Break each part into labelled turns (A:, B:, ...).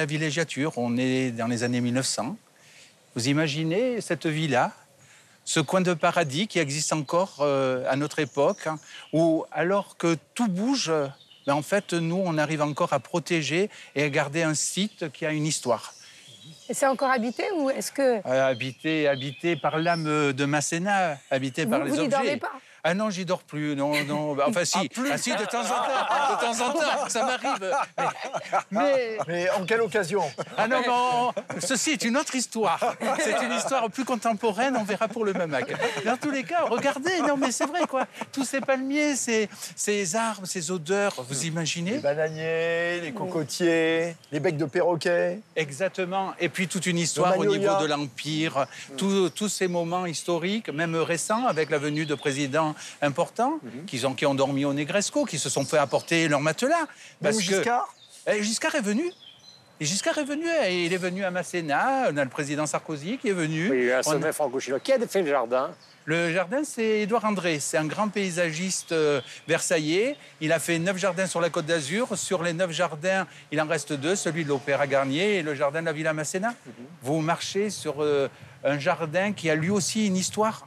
A: La villégiature, on est dans les années 1900. Vous imaginez cette villa, ce coin de paradis qui existe encore euh, à notre époque, hein, où alors que tout bouge, ben, en fait, nous, on arrive encore à protéger et à garder un site qui a une histoire.
B: Et c'est encore habité ou est-ce que...
A: Euh, habité, habité par l'âme de Masséna, habité par
B: vous,
A: les
B: vous n'y
A: objets.
B: dormez pas?
A: Ah non, j'y dors plus. Non, non. Bah, Enfin, si. Ah, si, de temps en temps. De temps en temps, ça m'arrive. Mais.
C: Mais en quelle occasion?
A: Ah non, non. Ceci est une autre histoire. C'est une histoire plus contemporaine. On verra pour le Mamac. Dans tous les cas, regardez. Non, mais c'est vrai, quoi. Tous ces palmiers, ces, ces arbres, ces odeurs. Vous
C: Les
A: imaginez
C: bananiers, les cocotiers, les becs de perroquet.
A: Exactement. Et puis toute une histoire au niveau de l'Empire, tous- tous ces moments historiques, même récents, avec la venue de présidents importants qui, ont, qui ont dormi au Negresco, qui se sont fait apporter leur matelas. Que-
C: Giscard
A: Eh, Giscard est venu. Et Giscard est venu, et il est venu à Masséna, on a le président Sarkozy qui est venu.
D: Oui, y a sommet franco-chinois. Qui a fait le jardin?
A: Le jardin, c'est Édouard André. C'est un grand paysagiste euh, versaillais. Il a fait neuf jardins sur la Côte d'Azur. Sur les neuf jardins, il en reste deux, celui de l'Opéra Garnier et le jardin de la Villa Masséna. Vous marchez sur euh, un jardin qui a lui aussi une histoire?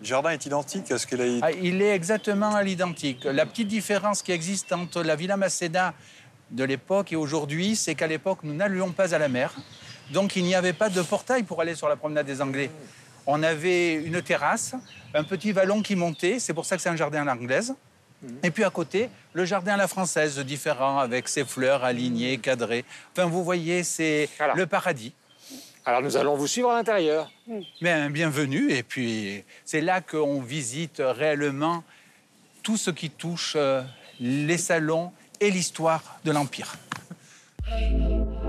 E: Le jardin est identique à ce qu'il a
A: Ah, il est exactement à l'identique. La petite différence qui existe entre la Villa Masséna de l'époque et aujourd'hui, c'est qu'à l'époque, nous n'allions pas à la mer. Donc, il n'y avait pas de portail pour aller sur la promenade des Anglais. On avait une terrasse, un petit vallon qui montait. C'est pour ça que c'est un jardin à l'anglaise. Et puis à côté, le jardin à la française, différent, avec ses fleurs alignées, cadrées. Enfin, vous voyez, c'est
D: Voilà.
A: le paradis.
D: Alors nous allons vous suivre à l'intérieur.
A: Bien, bienvenue. Et puis, c'est là qu'on visite réellement tout ce qui touche euh, les salons et l'histoire de l'Empire.
D: –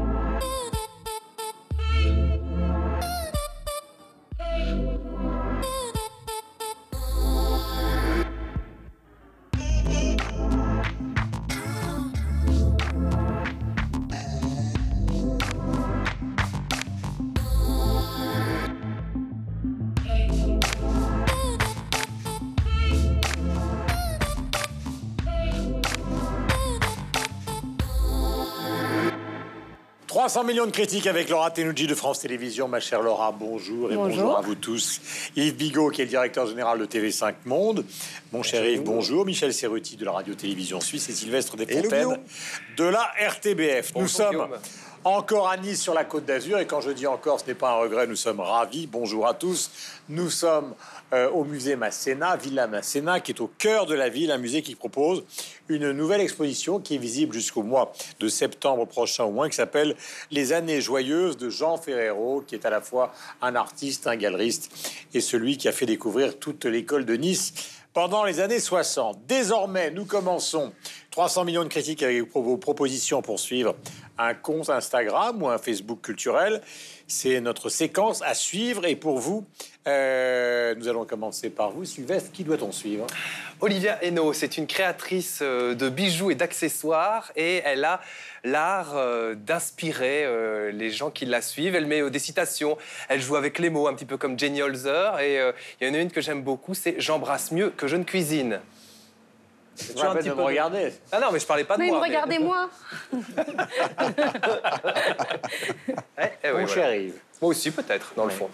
D: 300 millions de critiques avec Laura Tenucci de France Télévisions. Ma chère Laura, bonjour et bonjour,
B: Bonjour.
D: à vous tous. Yves Bigot, qui est le directeur général de TV5 Monde. Mon cher Yves, bonjour. Michel Serruti de la radio-télévision suisse et Sylvestre Desfontaines de la RTBF. nous sommes encore à Nice sur la Côte d'Azur et quand je dis encore, ce n'est pas un regret, nous sommes ravis. Bonjour à tous. Nous sommes euh, au musée Masséna, Villa Masséna, qui est au cœur de la ville, un musée qui propose une nouvelle exposition qui est visible jusqu'au mois de septembre prochain au moins, qui s'appelle Les années joyeuses de Jean Ferrero, qui est à la fois un artiste, un galeriste et celui qui a fait découvrir toute l'école de Nice pendant les années 60. Désormais, nous commençons 300 millions de critiques avec vos propositions pour suivre un compte Instagram ou un Facebook culturel. C'est notre séquence à suivre. Et pour vous, euh, nous allons commencer par vous. Sylvestre, qui doit-on suivre?
F: Olivia Hainaut, c'est une créatrice euh, de bijoux et d'accessoires et elle a l'art euh, d'inspirer les gens qui la suivent. Elle met des citations, elle joue avec les mots, un petit peu comme Jenny Holzer. Et il y en a une que j'aime beaucoup, c'est J'embrasse mieux que je ne cuisine.
D: Tu
F: vois un petit
D: de me
F: peu
D: regarder.
F: Ah non, mais je parlais pas de
B: Mais
F: moi.
B: me regardez moi.
F: Eh, eh oui,
D: Mon
F: voilà.
D: cher Yves.
F: Moi aussi, peut-être, dans le fond.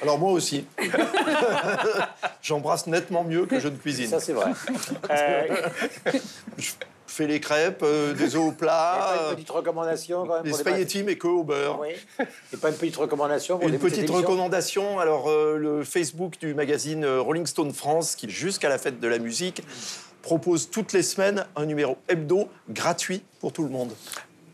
C: Alors moi aussi. J'embrasse nettement mieux que je ne cuisine.
D: Ça, c'est vrai. Euh,
C: Je fais les crêpes, euh, des œufs au
D: pas
C: plat,
D: une petite recommandation quand même les
C: spaghettis mais que au beurre.
D: Oui. Et pas une petite recommandation pour
C: Une petite recommandation, alors euh, le Facebook du magazine euh, Rolling Stone France, qui jusqu'à la fête de la musique propose toutes les semaines un numéro hebdo gratuit pour tout le monde.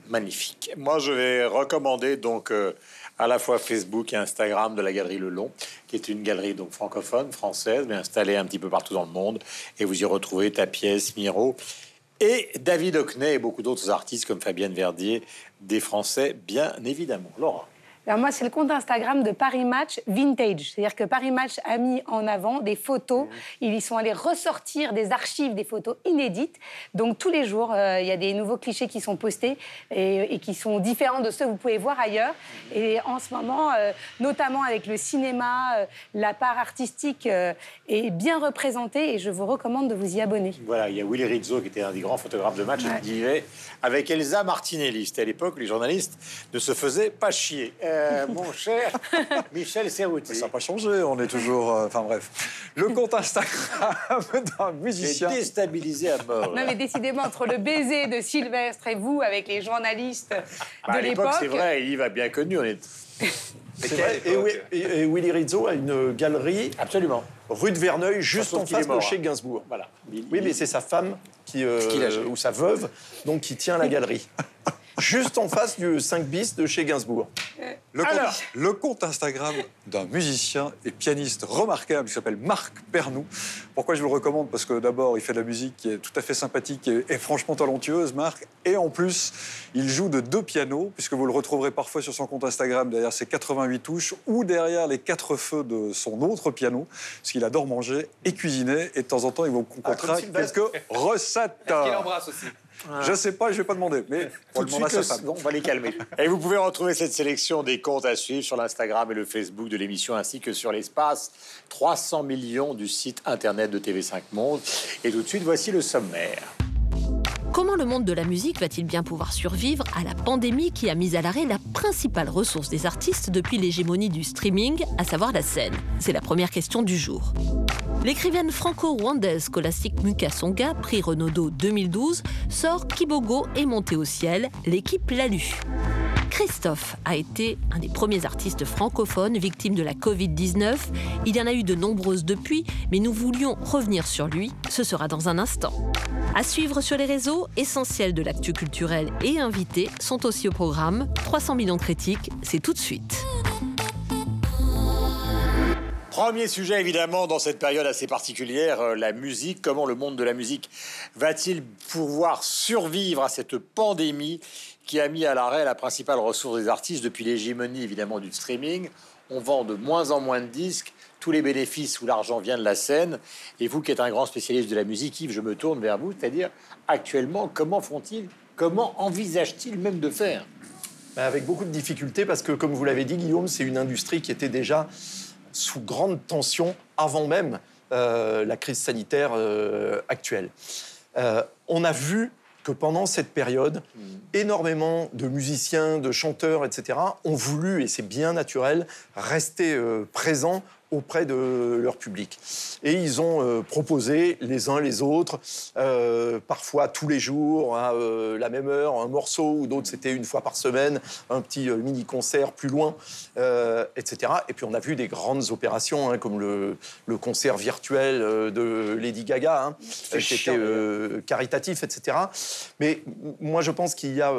D: Magnifique. Moi, je vais recommander donc euh, à la fois Facebook et Instagram de la Galerie Le Long, qui est une galerie donc francophone, française, mais installée un petit peu partout dans le monde. Et vous y retrouvez Tapiès, Miro et David Hockney et beaucoup d'autres artistes comme Fabienne Verdier, des Français, bien évidemment. Laura.
B: Alors moi, c'est le compte Instagram de Paris Match Vintage. C'est-à-dire que Paris Match a mis en avant des photos.
C: Mmh.
B: Ils y sont allés ressortir des archives, des photos inédites. Donc tous les jours, euh, il y a des nouveaux clichés qui sont postés et, et qui sont différents de ceux que vous pouvez voir ailleurs. Et en ce moment, euh, notamment avec le cinéma, euh, la part artistique euh, est bien représentée et je vous recommande de vous y abonner.
D: Voilà, il y a Willy Rizzo qui était un des grands photographes de match
B: Ouais.
D: qui vivait avec Elsa Martinelli. C'était à l'époque où les journalistes ne se faisaient pas chier. Euh, mon cher Michel Serrouti.
E: Ça n'a pas changé, on est toujours. euh, Enfin bref. Le compte Instagram d'un
D: J'ai
E: musicien.
D: déstabilisé à mort.
B: Non, mais décidément, entre le baiser de Sylvestre et vous, avec les journalistes
D: Bah,
B: de
D: à l'époque,
B: l'époque.
D: c'est vrai, il va bien connu. On est...
C: C'est vrai. Et, et- et Willy Rizzo a une galerie
D: Absolument.
C: rue de Verneuil, juste en face de chez
D: hein.
C: Gainsbourg.
D: Voilà. Il-
C: Oui,
D: il-
C: mais c'est sa femme qui, euh,
F: Qui
C: ou sa veuve, donc qui tient la galerie. Juste en face du 5 bis de chez Gainsbourg.
E: Le compte,
D: Alors.
E: le compte Instagram d'un musicien et pianiste remarquable qui s'appelle Marc Pernou. Pourquoi je vous le recommande? Parce que d'abord, il fait de la musique qui est tout à fait sympathique et, et franchement talentueuse, Marc. Et en plus, il joue de deux pianos, puisque vous le retrouverez parfois sur son compte Instagram derrière ses 88 touches ou derrière les quatre feux de son autre piano, parce qu'il adore manger et cuisiner. Et de temps en temps, il vous concoctera
C: comme Sylvestre.
E: quelques recettes.
F: Qu'il embrasse aussi?
E: Je sais pas, je vais pas demander, mais le sa
D: le-
E: femme.
D: on va les calmer. Et vous pouvez retrouver cette sélection des comptes à suivre sur l'Instagram et le Facebook de l'émission, ainsi que sur l'espace 300 millions du site internet de TV5 Monde. Et tout de suite, voici le sommaire.
G: Comment le monde de la musique va-t-il bien pouvoir survivre à la pandémie qui a mis à l'arrêt la principale ressource des artistes depuis l'hégémonie du streaming, à savoir la scène? C'est la première question du jour. L'écrivaine franco-rwandaise scolastique Mukasonga, prix Renaudot 2012, sort Kibogo est monté au ciel, l'équipe l'a lu. Christophe a été un des premiers artistes francophones victimes de la Covid-19. Il y en a eu de nombreuses depuis, mais nous voulions revenir sur lui. Ce sera dans un instant. À suivre sur les réseaux, essentiels de l'actu culturel et invités sont aussi au programme. 300 millions de critiques, c'est tout de suite.
D: Premier sujet, évidemment, dans cette période assez particulière, euh, la musique. Comment le monde de la musique va-t-il pouvoir survivre à cette pandémie? Qui a mis à l'arrêt la principale ressource des artistes depuis l'hégémonie, évidemment, du streaming On vend de moins en moins de disques. Tous les bénéfices ou l'argent vient de la scène. Et vous, qui êtes un grand spécialiste de la musique, Yves, je me tourne vers vous. C'est-à-dire, actuellement, comment font-ils? Comment envisagent-ils même de faire?
C: Bah, Avec beaucoup de difficultés, parce que, comme vous l'avez dit, Guillaume, c'est une industrie qui était déjà sous grande tension avant même euh, la crise sanitaire euh, actuelle. Euh, on a vu pendant cette période, énormément de musiciens, de chanteurs, etc., ont voulu, et c'est bien naturel, rester euh, présents auprès de leur public. Et ils ont euh, proposé les uns les autres, euh, parfois tous les jours, à euh, la même heure, un morceau, ou d'autres c'était une fois par semaine, un petit mini-concert plus loin, etc. Et puis on a vu des grandes opérations, hein, comme le, le concert virtuel de Lady Gaga, hein, qui était caritatif, etc. Mais moi je pense qu'il y a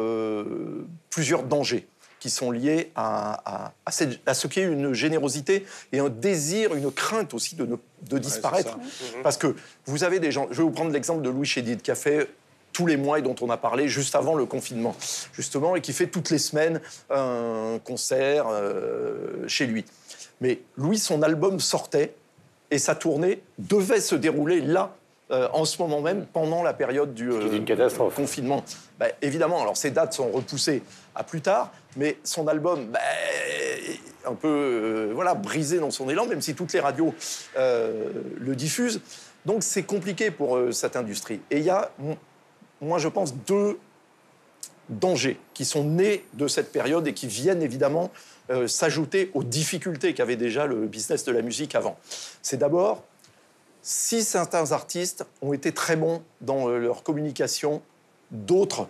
C: plusieurs dangers qui sont liés à, à- à cette- à ce qui est une générosité et un désir, une crainte aussi de, ne- de disparaître. Parce que vous avez des gens, je vais vous prendre l'exemple de Louis Chédid qui a fait tous les mois et dont on a parlé juste avant le confinement, justement, et qui fait toutes les semaines un concert euh, chez lui. Mais Louis, son album sortait et sa tournée devait se dérouler là, euh, en ce moment même, pendant la période du
D: est
C: euh,
D: une catastrophe.
C: confinement. Bah, évidemment, alors ces dates sont repoussées à plus tard, mais son album, bah, un peu euh, voilà, brisé dans son élan, même si toutes les radios le diffusent. Donc c'est compliqué pour cette industrie. Et il y a, moi je pense, deux dangers qui sont nés de cette période et qui viennent évidemment s'ajouter aux difficultés qu'avait déjà le business de la musique avant. C'est d'abord, si certains artistes ont été très bons dans euh, leur communication, d'autres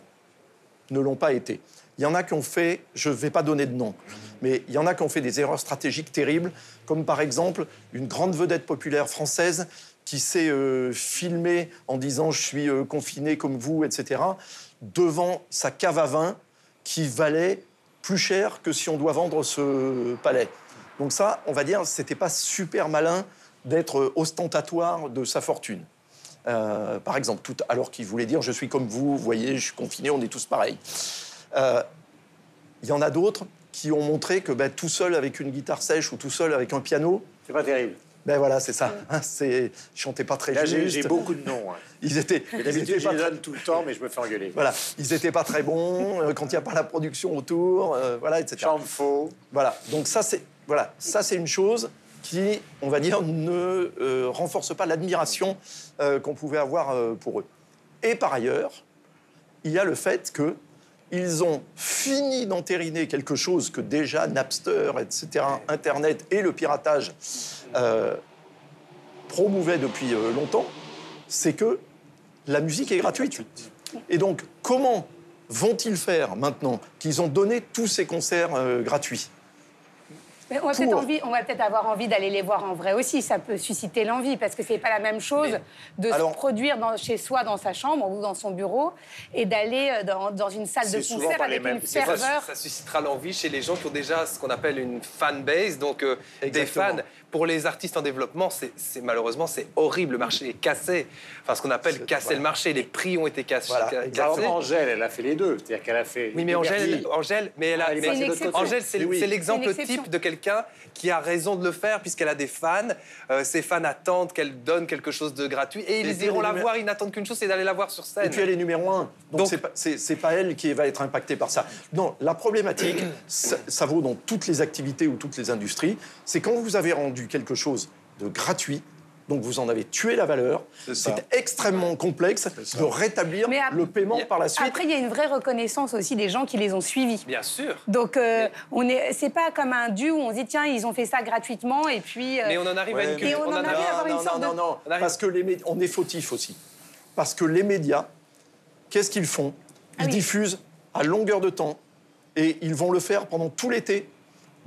C: ne l'ont pas été. Il y en a qui ont fait, je ne vais pas donner de nom, mais il y en a qui ont fait des erreurs stratégiques terribles, comme par exemple une grande vedette populaire française qui s'est euh, filmée en disant je suis euh, confiné comme vous, etc., devant sa cave à vin qui valait plus cher que si on doit vendre ce palais. Donc ça, on va dire, c'était pas super malin d'être ostentatoire de sa fortune. Euh, par exemple, tout, alors qu'il voulait dire je suis comme vous, vous voyez, je suis confiné, on est tous pareils. Euh, Il y en a d'autres qui ont montré que ben, tout seul avec une guitare sèche ou tout seul avec un piano,
D: C'est pas terrible.
C: ben voilà, c'est ça. hein, c'est, ils chantaient pas très
D: Là, j'ai
C: juste.
D: j'ai beaucoup de noms. hein.
C: Ils étaient,
D: D'habitude,
C: étaient
D: je les donne tout le temps, mais je me fais engueuler.
C: voilà, ils étaient pas très bons euh, quand il n'y a pas la production autour, euh, voilà, etc.
D: Chante faux.
C: Voilà, donc ça c'est voilà, ça c'est une chose qui, on va dire, ne euh, renforce pas l'admiration euh, qu'on pouvait avoir euh, pour eux. Et par ailleurs, il y a le fait que ils ont fini d'entériner quelque chose que déjà Napster, etc., Internet et le piratage euh, promouvaient depuis longtemps, c'est que la musique est gratuite. Et donc, comment vont-ils faire maintenant qu'ils ont donné tous ces concerts gratuits?
B: Mais on va peut-être
C: Pour-
B: envie- on va peut-être avoir envie d'aller les voir en vrai aussi. Ça peut susciter l'envie parce que c'est pas la même chose de
C: Alors-
B: se produire dans- chez soi, dans sa chambre ou dans son bureau, et d'aller euh, dans, dans une salle de concert avec
D: mêmes.
B: une ferveur.
F: Ça suscitera l'envie chez les gens qui ont déjà ce qu'on appelle une fan base, donc euh, des fans. Pour les artistes en développement, c'est c'est- malheureusement c'est horrible. Le marché est cassé. Enfin, ce qu'on appelle casser le marché. Les prix ont été cassés.
C: Voilà,
F: cassés.
D: Angèle, elle a fait les deux. C'est-à-dire qu'elle a fait.
F: Oui, mais Angèle. Angèle, mais elle a,
D: Ah, elle
F: mais-. Angèle, c'est
C: Oui, oui.
F: c'est l'exemple type de quelqu'un qui a raison de le faire puisqu'elle a des fans. Euh, ses fans attendent qu'elle donne quelque chose de gratuit et ils iront la
C: numé-
F: voir. Ils n'attendent qu'une chose, c'est d'aller la voir sur scène.
C: Et puis elle est numéro un. Donc
F: Donc-
C: c'est pas, c'est- c'est pas elle qui va être impactée par ça. Non, la problématique, ça, ça vaut dans toutes les activités ou toutes les industries, c'est quand vous avez rendu quelque chose de gratuit, donc vous en avez tué la valeur,
E: C'est
C: extrêmement complexe de rétablir
B: Mais
C: le paiement par la suite.
B: Après, il y a une vraie reconnaissance aussi des gens qui les ont suivis.
F: Bien sûr.
B: Donc, euh, on est, c'est pas comme un dû où on se dit tiens, ils ont fait ça gratuitement et puis. euh,
F: Mais on en arrive à une.
B: Et on en
F: en
B: arrive
F: arrive-
B: à avoir une
C: non,
B: sorte
C: non,
B: de-
C: non, non,
F: On arrive-
C: parce que les médias, on est fautif aussi. Parce que les médias, qu'est-ce qu'ils font? Ils
B: Ah oui.
C: diffusent à longueur de temps et ils vont le faire pendant tout l'été.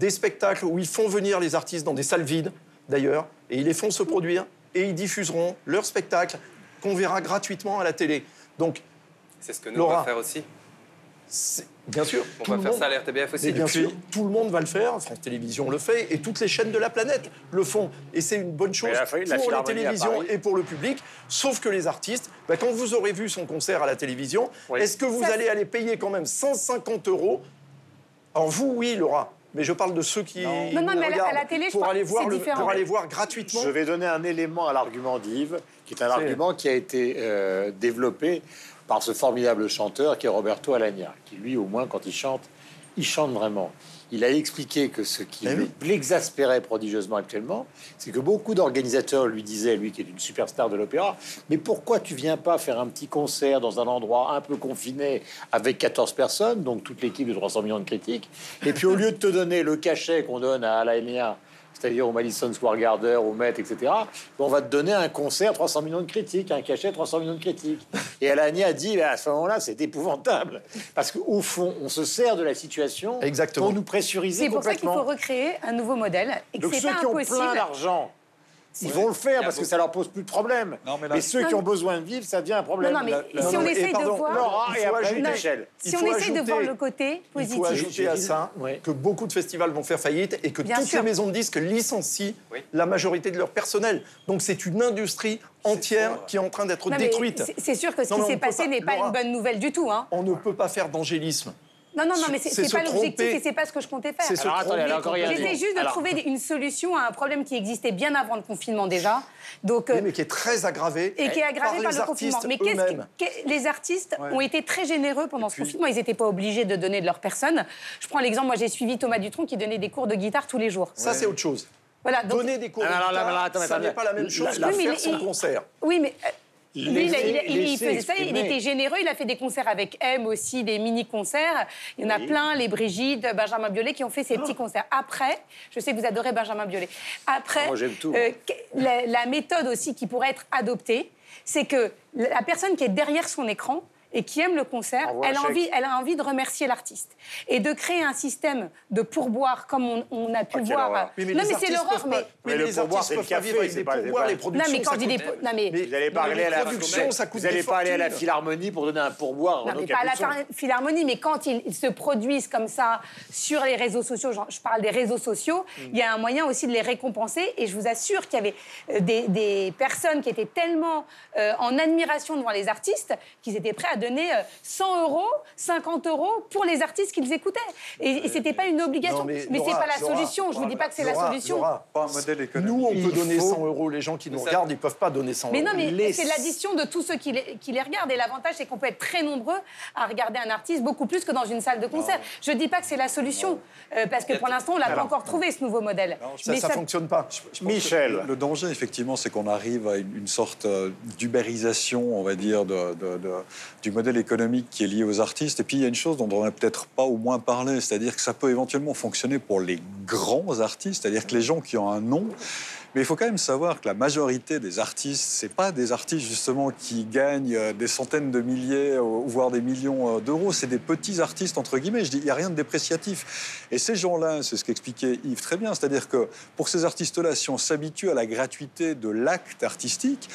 C: Des spectacles où ils font venir les artistes dans des salles vides, d'ailleurs, et ils les font se produire et ils diffuseront leurs spectacles qu'on verra gratuitement à la télé. Donc,
F: C'est ce que nous
C: Laura.
F: on va faire aussi.
C: bien sûr,
F: On
C: tout
F: va
C: le
F: faire
C: monde-
F: ça à la RTBF aussi.
C: mais bien sûr, tout le monde va le faire. France Télévisions le fait et toutes les chaînes de la planète le font. Et c'est une bonne chose
D: la- la
C: pour les télévisions et pour le public. Sauf que les artistes, bah, quand vous aurez vu son concert à la télévision,
D: Oui.
C: est-ce que vous
B: Ça,
C: allez aller payer quand même 150 euros? Alors vous, oui, Laura. Mais je parle de ceux qui
B: Non, non, mais à la-
C: regardent
B: à la télé, je
C: pour aller voir le- pour aller voir gratuitement.
D: Je vais donner un élément à l'argument d'Yves, qui est un argument qui a été euh, développé par ce formidable chanteur qui est Roberto Alagna, qui lui, au moins, quand il chante, il chante vraiment. Il a expliqué que ce qui
C: Eh oui.
D: l'exaspérait prodigieusement actuellement, c'est que beaucoup d'organisateurs lui disaient, lui qui est une superstar de l'opéra, mais pourquoi tu viens pas faire un petit concert dans un endroit un peu confiné avec 14 personnes, donc toute l'équipe de 300 millions de critiques, et puis au lieu de te donner le cachet qu'on donne à Alagna, c'est-à-dire au Madison Square Garden, au Met, etc. On va te donner un concert 300 millions de critiques, un cachet 300 millions de critiques. Et Alani a dit, à ce moment-là, c'est épouvantable. Parce qu'au fond, on se sert de la situation
C: Exactement.
D: pour nous pressuriser
B: C'est pour ça qu'il faut recréer un nouveau modèle et que
D: Donc
B: c'est
D: ceux
B: pas
D: qui ont
B: impossible.
D: plein d'argent, ils vont le faire parce que ça leur pose plus de problème.
E: Non, mais
D: ceux qui ont besoin de vivre, ça devient un problème.
B: Non, non, mais
E: La- la-
B: si
C: Non,
B: on essaye de voir.
D: Laura,
C: Il
D: et
C: faut
D: après
C: ajouter-
D: une échelle.
C: il
B: Si on essaye de voir le côté
C: Il faut
B: positif.
C: ajouter à ça que beaucoup de festivals vont faire faillite et que
B: Bien
C: toutes
B: sûr.
C: les maisons de disques licencient
F: Oui.
C: la majorité de leur personnel. Donc c'est une industrie entière qui est en train d'être détruite.
B: c'est- sûr que ce
C: Non,
B: qui s'est passé
C: pas-
B: n'est pas
C: Laura.
B: une bonne nouvelle du tout. Hein.
C: On ne peut pas faire d'angélisme.
B: Non, non, non, mais c'est pas l'objectif et c'est pas ce que je comptais faire.
D: Alors, attendez, encore,
C: complètement.
B: J'essaie juste de
D: Alors-
B: trouver une solution à un problème qui existait bien avant le confinement déjà. Donc, euh,
C: Oui, mais qui est très aggravé
B: et qui est aggravé par,
C: les
B: le confinement. Mais qu'est-ce que- les artistes
C: Ouais.
B: ont été très généreux pendant ce confinement. Ils n'étaient pas obligés de donner de leur personne. Je prends l'exemple, moi j'ai suivi Thomas Dutronc qui donnait des cours de guitare tous les jours.
C: Ça, c'est autre chose.
B: Voilà, donc,
C: Donner des cours de
D: Alors, là,
C: guitare, ça n'est pas la même chose que
B: Oui, mais
C: faire son concert.
B: oui, mais euh, lui, il, a- il a- faisait ça, il était généreux, il a fait des concerts avec M aussi, des mini-concerts. Il y en a
D: Oui.
B: plein, les Brigitte, Benjamin Biolay, qui ont fait ces petits concerts. Après, je sais que vous adorez Benjamin Biolay. Après,
D: Moi, j'aime tout.
B: euh, la méthode aussi qui pourrait être adoptée, c'est que la personne qui est derrière son écran et qui aime le concert, elle a, envie, elle a envie de remercier l'artiste. Et de créer un système de pourboire comme on, on a pu
D: Ah,
B: voir.
D: horreur.
C: Oui, mais
B: non,
C: les
B: mais c'est l'horreur,
C: peuvent
B: mais.
D: Mais
C: mais
D: le
C: les
D: pourboire,
C: artistes
D: c'est le
C: peuvent pas
D: café,
C: vivre avec
D: c'est
C: des pourboires, les
D: Non,
C: productions,
B: Non, mais quand je dis des. Non, mais.
D: Vous n'allez pas aller
C: les
D: à la Vous n'allez
C: des
D: pas aller à la. Philharmonie pour donner un pourboire.
B: Non, mais pas à la Philharmonie, mais quand ils, se produisent comme ça sur les réseaux sociaux, je parle des réseaux sociaux, il y a un moyen aussi de les récompenser. Et je vous assure qu'il y avait euh, des, des personnes qui étaient tellement euh, en admiration devant les artistes qu'ils étaient prêts à donné euh, 100 euros, 50 euros pour les artistes qu'ils écoutaient. Et, et c'était pas une obligation.
C: Non,
B: mais
C: mais
B: c'est
C: Laura,
B: pas la
C: Laura,
B: solution. Je vous dis pas que c'est la
C: Laura,
B: solution.
C: Laura,
E: Pas un modèle économique.
C: Nous, on
D: Il
C: peut donner
D: faut-
C: 100 euros. Les gens qui nous
F: Ça-
C: regardent, ils peuvent pas donner 100
B: Mais
C: euros.
B: non, mais
C: Les-
B: c'est l'addition de tous ceux qui les, qui les regardent. Et l'avantage, c'est qu'on peut être très nombreux à regarder un artiste beaucoup plus que dans une salle de concert. Je ne dis pas que c'est la solution, euh, parce que pour l'instant, on l'a pas encore trouvé, ce nouveau modèle.
C: Ça, ça fonctionne pas.
E: Je
D: Michel.
E: Le, danger, effectivement, c'est qu'on arrive à une, une sorte euh, d'ubérisation, on va dire, de- de- de- du modèle économique qui est lié aux artistes. Et puis, il y a une chose dont on n'a peut-être pas au moins parlé, c'est-à-dire que ça peut éventuellement fonctionner pour les grands artistes, c'est-à-dire que les gens qui ont un nom. Mais il faut quand même savoir que la majorité des artistes, c'est pas des artistes justement qui gagnent euh, des centaines de milliers, euh, voire des millions euh, d'euros. C'est des petits artistes entre guillemets. Je dis, il n'y a rien de dépréciatif. Et ces gens-là, c'est ce qu'expliquait Yves très bien, c'est-à-dire que pour ces artistes-là, si on s'habitue à la gratuité de l'acte artistique,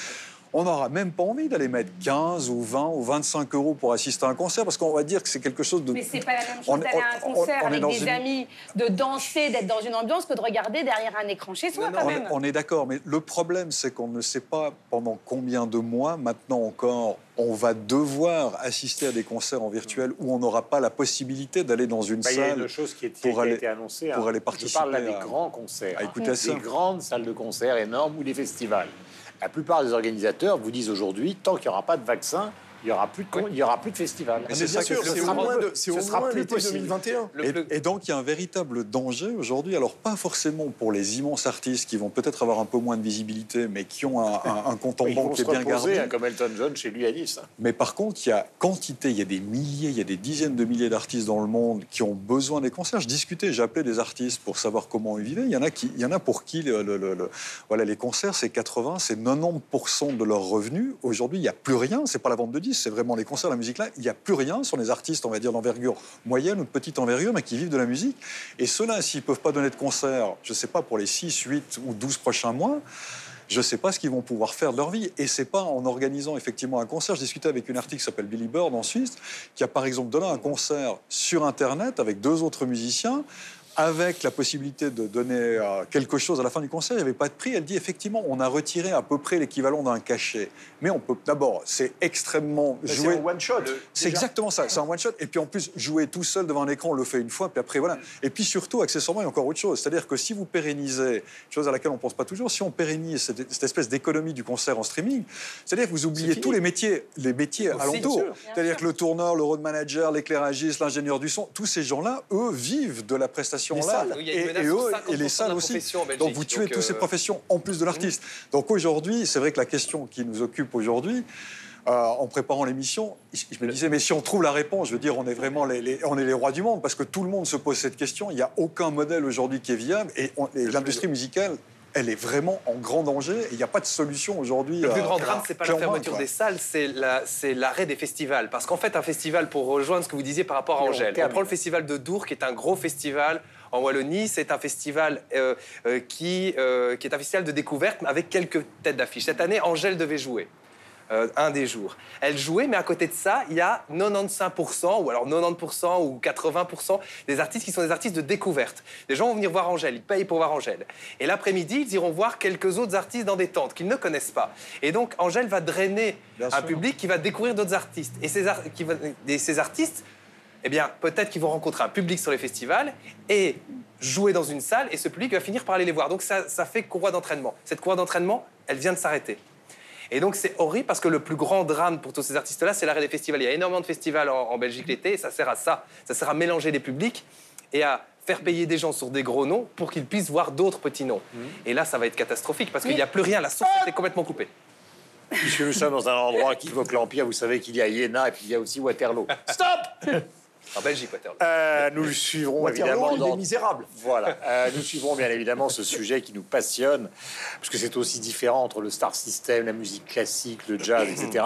E: on n'aura même pas envie d'aller mettre 15 ou 20 ou 25 euros pour assister à un concert parce qu'on va dire que c'est quelque chose de.
B: Mais c'est pas la même
E: On-
B: chose d'aller à un
E: on-
B: concert
E: on
B: avec des
E: une-
B: amis, de danser, d'être dans une ambiance, que de regarder derrière un écran chez soi, quand
E: On
B: même.
E: est, on est d'accord, mais le problème, c'est qu'on ne sait pas pendant combien de mois, maintenant encore, on va devoir assister à des concerts en virtuel où on n'aura pas la possibilité d'aller dans une
D: Bah, il y a
E: salle.
D: une chose qui, est, qui
E: pour
D: a
E: aller-
D: été annoncée.
E: pour
D: hein.
E: aller
D: Je
E: participer
D: parle là des
E: à-
D: grands concerts.
E: à
D: hein.
E: écouter ça.
D: Des grandes salles de concert énormes ou des festivals. La plupart des organisateurs vous disent aujourd'hui, tant qu'il n'y aura pas de vaccin, il n'y aura, plus de con- il y aura plus de festival.
E: Mais
C: Ah,
E: c'est
C: mais
E: ça
C: bien
E: que
C: sûr, moins, de- c'est
D: Ce
C: au
D: sera
C: moins
D: plus
C: l'été
D: possible.
C: 2021.
F: Le
E: Et,
F: plus-
E: et donc, il y a un véritable danger aujourd'hui. Alors, pas forcément pour les immenses artistes qui vont peut-être avoir un peu moins de visibilité, mais qui ont un, un- un compte en banque qui est bien gardé.
D: hein, comme Elton John chez lui à Nice.
E: Mais par contre, il y a quantité, il y a des milliers, il y a des dizaines de milliers d'artistes dans le monde qui ont besoin des concerts. Je discutais, j'ai appelé des artistes pour savoir comment ils vivaient. Il y en a, qui, il y en a pour qui le, le- le- le- voilà, les concerts, c'est 80, c'est 90% de leurs revenus. Aujourd'hui, il n'y a plus rien. C'est pas la vente de disques, c'est vraiment les concerts, la musique là. Il n'y a plus rien sur les artistes, on va dire, d'envergure moyenne ou de petite envergure, mais qui vivent de la musique. Et ceux-là, s'ils peuvent pas donner de concert, je sais pas, pour les 6, 8 ou 12 prochains mois, je ne sais pas ce qu'ils vont pouvoir faire de leur vie. Et c'est pas en organisant effectivement un concert. Je discutais avec une artiste qui s'appelle Billy Bird en Suisse, qui a par exemple donné un concert sur Internet avec deux autres musiciens. Avec la possibilité de donner euh, quelque chose à la fin du concert, il n'y avait pas de prix. Elle dit effectivement, on a retiré à peu près l'équivalent d'un cachet. Mais on peut d'abord, c'est extrêmement
C: Mais C'est
E: joué.
C: un one shot.
E: C'est exactement ça, c'est un one shot. Et puis en plus, jouer tout seul devant un écran, on le fait une fois, puis après voilà. Et puis surtout, accessoirement, il y a encore autre chose. C'est-à-dire que si vous pérennisez, chose à laquelle on ne pense pas toujours, si on pérennise cette, cette espèce d'économie du concert en streaming, c'est-à-dire que vous oubliez tous les métiers, les métiers alentours.
C: sûr.
E: C'est-à-dire que le tourneur, le road manager, l'éclairagiste, l'ingénieur du son, tous ces gens-là, eux, vivent de la prestation
F: Une
E: Et,
F: menace
E: et
F: sur
E: eux,
F: 50%
E: et les salles aussi. Donc vous tuez
F: Donc,
E: toutes ces
F: euh,
E: professions en plus de l'artiste. Donc aujourd'hui, c'est vrai que la question qui nous occupe aujourd'hui, euh, en préparant l'émission, je me disais, mais si on trouve la réponse, je veux dire, on est vraiment les, les- on est les rois du monde, parce que tout le monde se pose cette question. Il n'y a aucun modèle aujourd'hui qui est viable, et, on- et l'industrie musicale, elle est vraiment en grand danger, et il n'y a pas de solution aujourd'hui.
F: Le plus
E: euh,
F: grand drame, c'est pas la fermeture
E: quoi.
F: des salles, c'est la- c'est l'arrêt des festivals. Parce qu'en fait, un festival, pour rejoindre ce que vous disiez par rapport à
D: on
F: Angèle, on
D: termine.
F: prend le festival de Dour, qui est un gros festival en Wallonie. C'est un festival euh, euh, qui, euh, qui est un festival de découverte, avec quelques têtes d'affiche. Cette année, Angèle devait jouer. un des jours. Elle jouait, mais à côté de ça, il y a 95%, ou alors 90% ou 80% des artistes qui sont des artistes de découverte. Les gens vont venir voir Angèle, ils payent pour voir Angèle. Et l'après-midi, ils iront voir quelques autres artistes dans des tentes qu'ils ne connaissent pas. Et donc, Angèle va drainer
E: Bien
F: un
E: sûr.
F: public qui va découvrir d'autres artistes. Et ces, ar- qui va- et ces artistes, eh bien, peut-être qu'ils vont rencontrer un public sur les festivals et jouer dans une salle, et ce public va finir par aller les voir. Donc, ça, ça fait courroie d'entraînement. Cette courroie d'entraînement, elle vient de s'arrêter. Et donc c'est horrible parce que le plus grand drame pour tous ces artistes-là, c'est l'arrêt des festivals. Il y a énormément de festivals en, en Belgique l'été et ça sert à ça. Ça sert à mélanger les publics et à faire payer des gens sur des gros noms pour qu'ils puissent voir d'autres petits noms. Et là, ça va être catastrophique parce qu'il n'y a plus rien. La source est complètement coupée.
D: Puisque nous sommes dans un endroit qui évoque l'Empire, vous savez qu'il y a Iéna et puis il y a aussi Waterloo. Stop
F: En Belgique, Waterloo.
D: Euh, Nous suivrons
C: Waterloo,
D: évidemment dans
C: misérable.
D: Voilà, Euh, nous suivrons bien évidemment ce sujet qui nous passionne, parce que c'est aussi différent entre le star system, la musique classique, le jazz, etc.,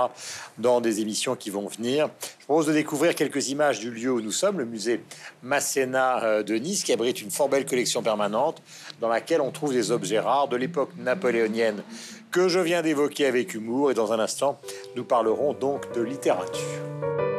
D: dans des émissions qui vont venir. Je propose de découvrir quelques images du lieu où nous sommes, le musée Masséna euh, de Nice, qui abrite une fort belle collection permanente, dans laquelle on trouve des objets rares de l'époque napoléonienne que je viens d'évoquer avec humour, et dans un instant, nous parlerons donc de littérature.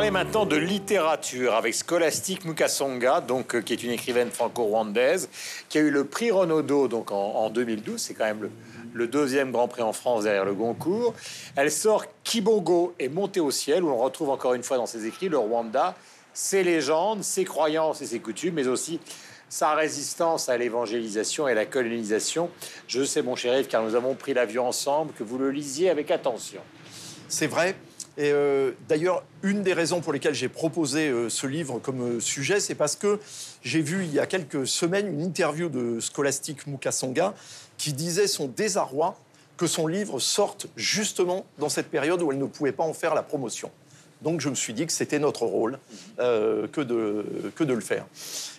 D: Parler maintenant de littérature avec Scholastique Mukasonga, donc, euh, qui est une écrivaine franco-rwandaise, qui a eu le prix Renaudot donc, en, en 2012. C'est quand même le, deuxième grand prix en France derrière le Goncourt. Elle sort Kibongo et Monté au ciel, où on retrouve encore une fois dans ses écrits le Rwanda, ses légendes, ses croyances et ses coutumes, mais aussi sa résistance à l'évangélisation et à la colonisation. Je sais, mon Yves, car nous avons pris l'avion ensemble, que vous le lisiez avec attention.
C: C'est vrai. Et euh, d'ailleurs, une des raisons pour lesquelles j'ai proposé euh, ce livre comme euh, sujet, c'est parce que j'ai vu il y a quelques semaines une interview de Scholastique Mukasonga qui disait son désarroi que son livre sorte justement dans cette période où elle ne pouvait pas en faire la promotion. Donc je me suis dit que c'était notre rôle que, de, le faire.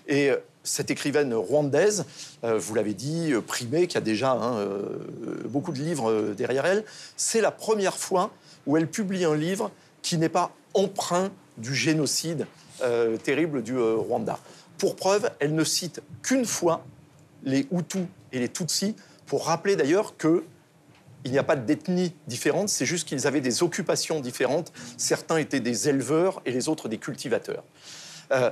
C: Et cette écrivaine rwandaise, vous l'avez dit, primée, qui a déjà hein, beaucoup de livres derrière elle, c'est la première fois où elle publie un livre qui n'est pas empreint du génocide euh, terrible du euh, Rwanda. Pour preuve, elle ne cite qu'une fois les Hutus et les Tutsis, pour rappeler d'ailleurs que il n'y a pas d'ethnie différente, c'est juste qu'ils avaient des occupations différentes. Certains étaient des éleveurs et les autres des cultivateurs. Euh,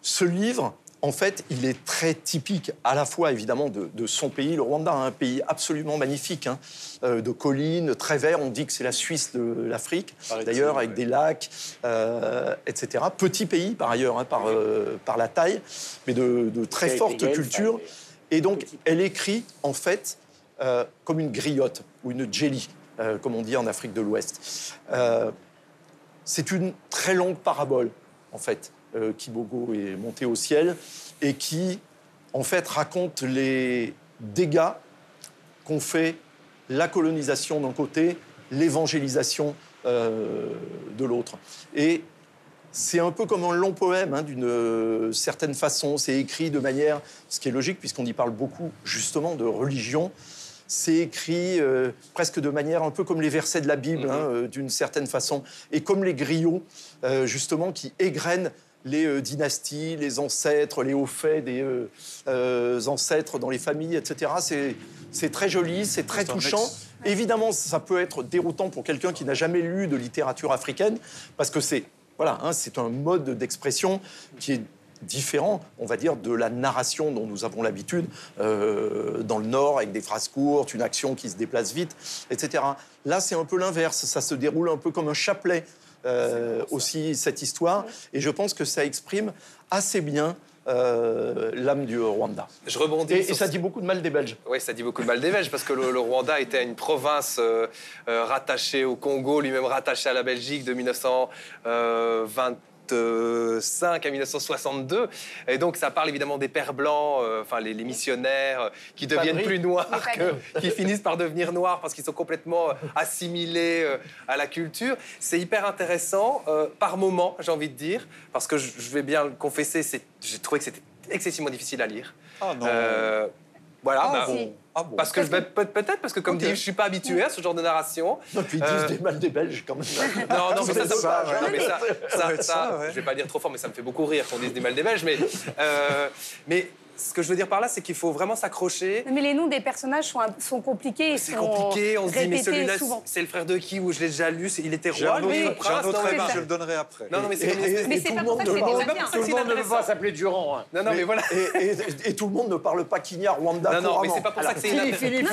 C: ce livre, en fait, il est très typique à la fois évidemment de, de son pays, le Rwanda, un pays absolument magnifique, hein, euh, de collines, très vert. On dit que c'est la Suisse de l'Afrique, d'ailleurs, avec des lacs, euh, etc. Petit pays par ailleurs, hein, par, euh, par la taille, mais de, de très forte culture. Et donc, elle écrit en fait euh, comme une griotte ou une jelly, comme on dit en Afrique de l'Ouest. C'est une très longue parabole, en fait, euh, Kibogo est monté au ciel et qui, en fait, raconte les dégâts qu'ont fait la colonisation d'un côté, l'évangélisation euh, de l'autre. Et c'est un peu comme un long poème, hein, d'une euh, certaine façon. C'est écrit de manière, ce qui est logique, puisqu'on y parle beaucoup justement de religion. C'est écrit euh, presque de manière un peu comme les versets de la Bible, hein, euh, d'une certaine façon. Et comme les griots, euh, justement, qui égrènent les euh, dynasties, les ancêtres, les hauts faits des euh, euh, ancêtres dans les familles, etc. C'est- très joli, c'est très touchant. Évidemment, ça peut être déroutant pour quelqu'un qui n'a jamais lu de littérature africaine, parce que c'est voilà, hein, c'est un mode d'expression qui est différent, on va dire, de la narration dont nous avons l'habitude euh, dans le Nord, avec des phrases courtes, une action qui se déplace vite, etc. Là, c'est un peu l'inverse, ça se déroule un peu comme un chapelet euh, aussi, cette histoire, et je pense que ça exprime assez bien euh, l'âme du Rwanda.
F: Je rebondis.
C: Et,
F: sur
C: et ça dit beaucoup de mal des Belges.
F: Oui, ça dit beaucoup de mal des Belges parce que le, le Rwanda était une province euh, euh, rattachée au Congo, lui-même rattaché à la Belgique de 1925 à 1962. Et donc, ça parle évidemment des pères blancs, euh, enfin les, les missionnaires euh, qui deviennent plus noirs, que- qui finissent par devenir noirs parce qu'ils sont complètement euh, assimilés euh, à la culture. C'est hyper intéressant euh, par moment, j'ai envie de dire, parce que je, je vais bien le confesser, c'est- j'ai trouvé que c'était excessivement difficile à lire.
E: Ah non.
F: Euh, voilà.
E: ah,
F: bah.
E: Ah bon.
F: parce que je vais- peut-être parce que comme
C: Ok.
F: dit, je suis pas habitué à ce genre de narration.
C: Non, puis ils
F: Euh,
C: disent des mal des Belges quand même.
F: Non, non, mais ça, ça,
C: ça,
F: non, mais ça, ça- ça,
E: ça, ouais.
F: je vais pas dire trop fort, mais ça me fait beaucoup rire qu'on dise des mal des Belges. Mais, euh, mais ce que je veux dire par là, c'est qu'il faut vraiment s'accrocher.
B: Mais les noms des personnages sont, compliqués
F: C'est
B: sont
F: compliqué, on se dit, mais celui-là, c'est le frère de qui Ou je l'ai déjà lu, il était
E: J'ai
F: roi,
E: un
F: lui,
E: autre,
F: ou
E: j'ai un
F: prince
E: autre
F: Non, mais
E: avis,
F: ça-
E: je le donnerai après.
F: Non, non, mais c'est
B: Mais pas
C: le
B: pour
C: monde
B: ça que
C: ne
B: c'est déjà bien.
D: Tout
F: que
D: le
F: c'est
D: monde ne veut pas s'appeler Durand. hein.
F: Non, non, mais voilà.
C: Et, et- et tout le monde ne parle pas Kinyarwanda
F: Non, non, mais c'est pas pour ça que c'est inintéressant.
D: Philippe,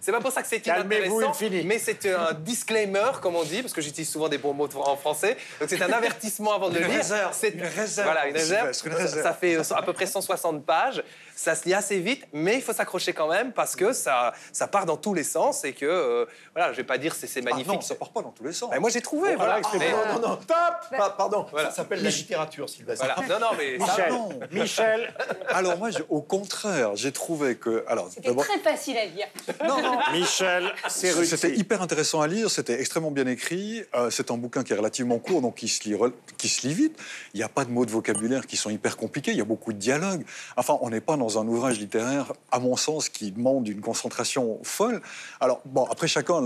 F: C'est pas- pour ça que c'est inintéressant. Mais c'est un disclaimer, comme on dit, parce que j'utilise souvent des bons mots en français. Donc c'est un avertissement avant de le
E: Une
F: lire. C'est
E: une réserve,
F: Voilà, une réserve.
E: Sylvestre, une réserve.
F: Ça fait euh, à peu près 160 pages. Ça se lit assez vite, mais il faut s'accrocher quand même parce que ça, ça part dans tous les sens et que euh, voilà, je vais pas dire c'est c'est
E: Ah
F: magnifique.
E: non, ça part pas dans tous les sens.
F: Mais moi j'ai trouvé. voilà.
D: voilà,
F: Mais-
C: Non, non, non. Pa- pardon,
F: Voilà.
C: ça s'appelle la littérature, Sylvestre.
F: voilà. Non, non, mais
D: Michel,
E: non.
D: Michel,
E: Alors moi, au contraire, j'ai trouvé que... Alors,
B: C'était très facile à lire.
D: Michel, c'est réussi.
E: C'était hyper intéressant à lire, c'était extrêmement bien écrit. euh, c'est un bouquin qui est relativement court, donc qui se lit, qui se lit vite. Il n'y a pas de mots de vocabulaire qui sont hyper compliqués, il y a beaucoup de dialogues. Enfin, on on n'est pas dans un ouvrage littéraire, à mon sens, qui demande une concentration folle. Alors, bon, après, chacun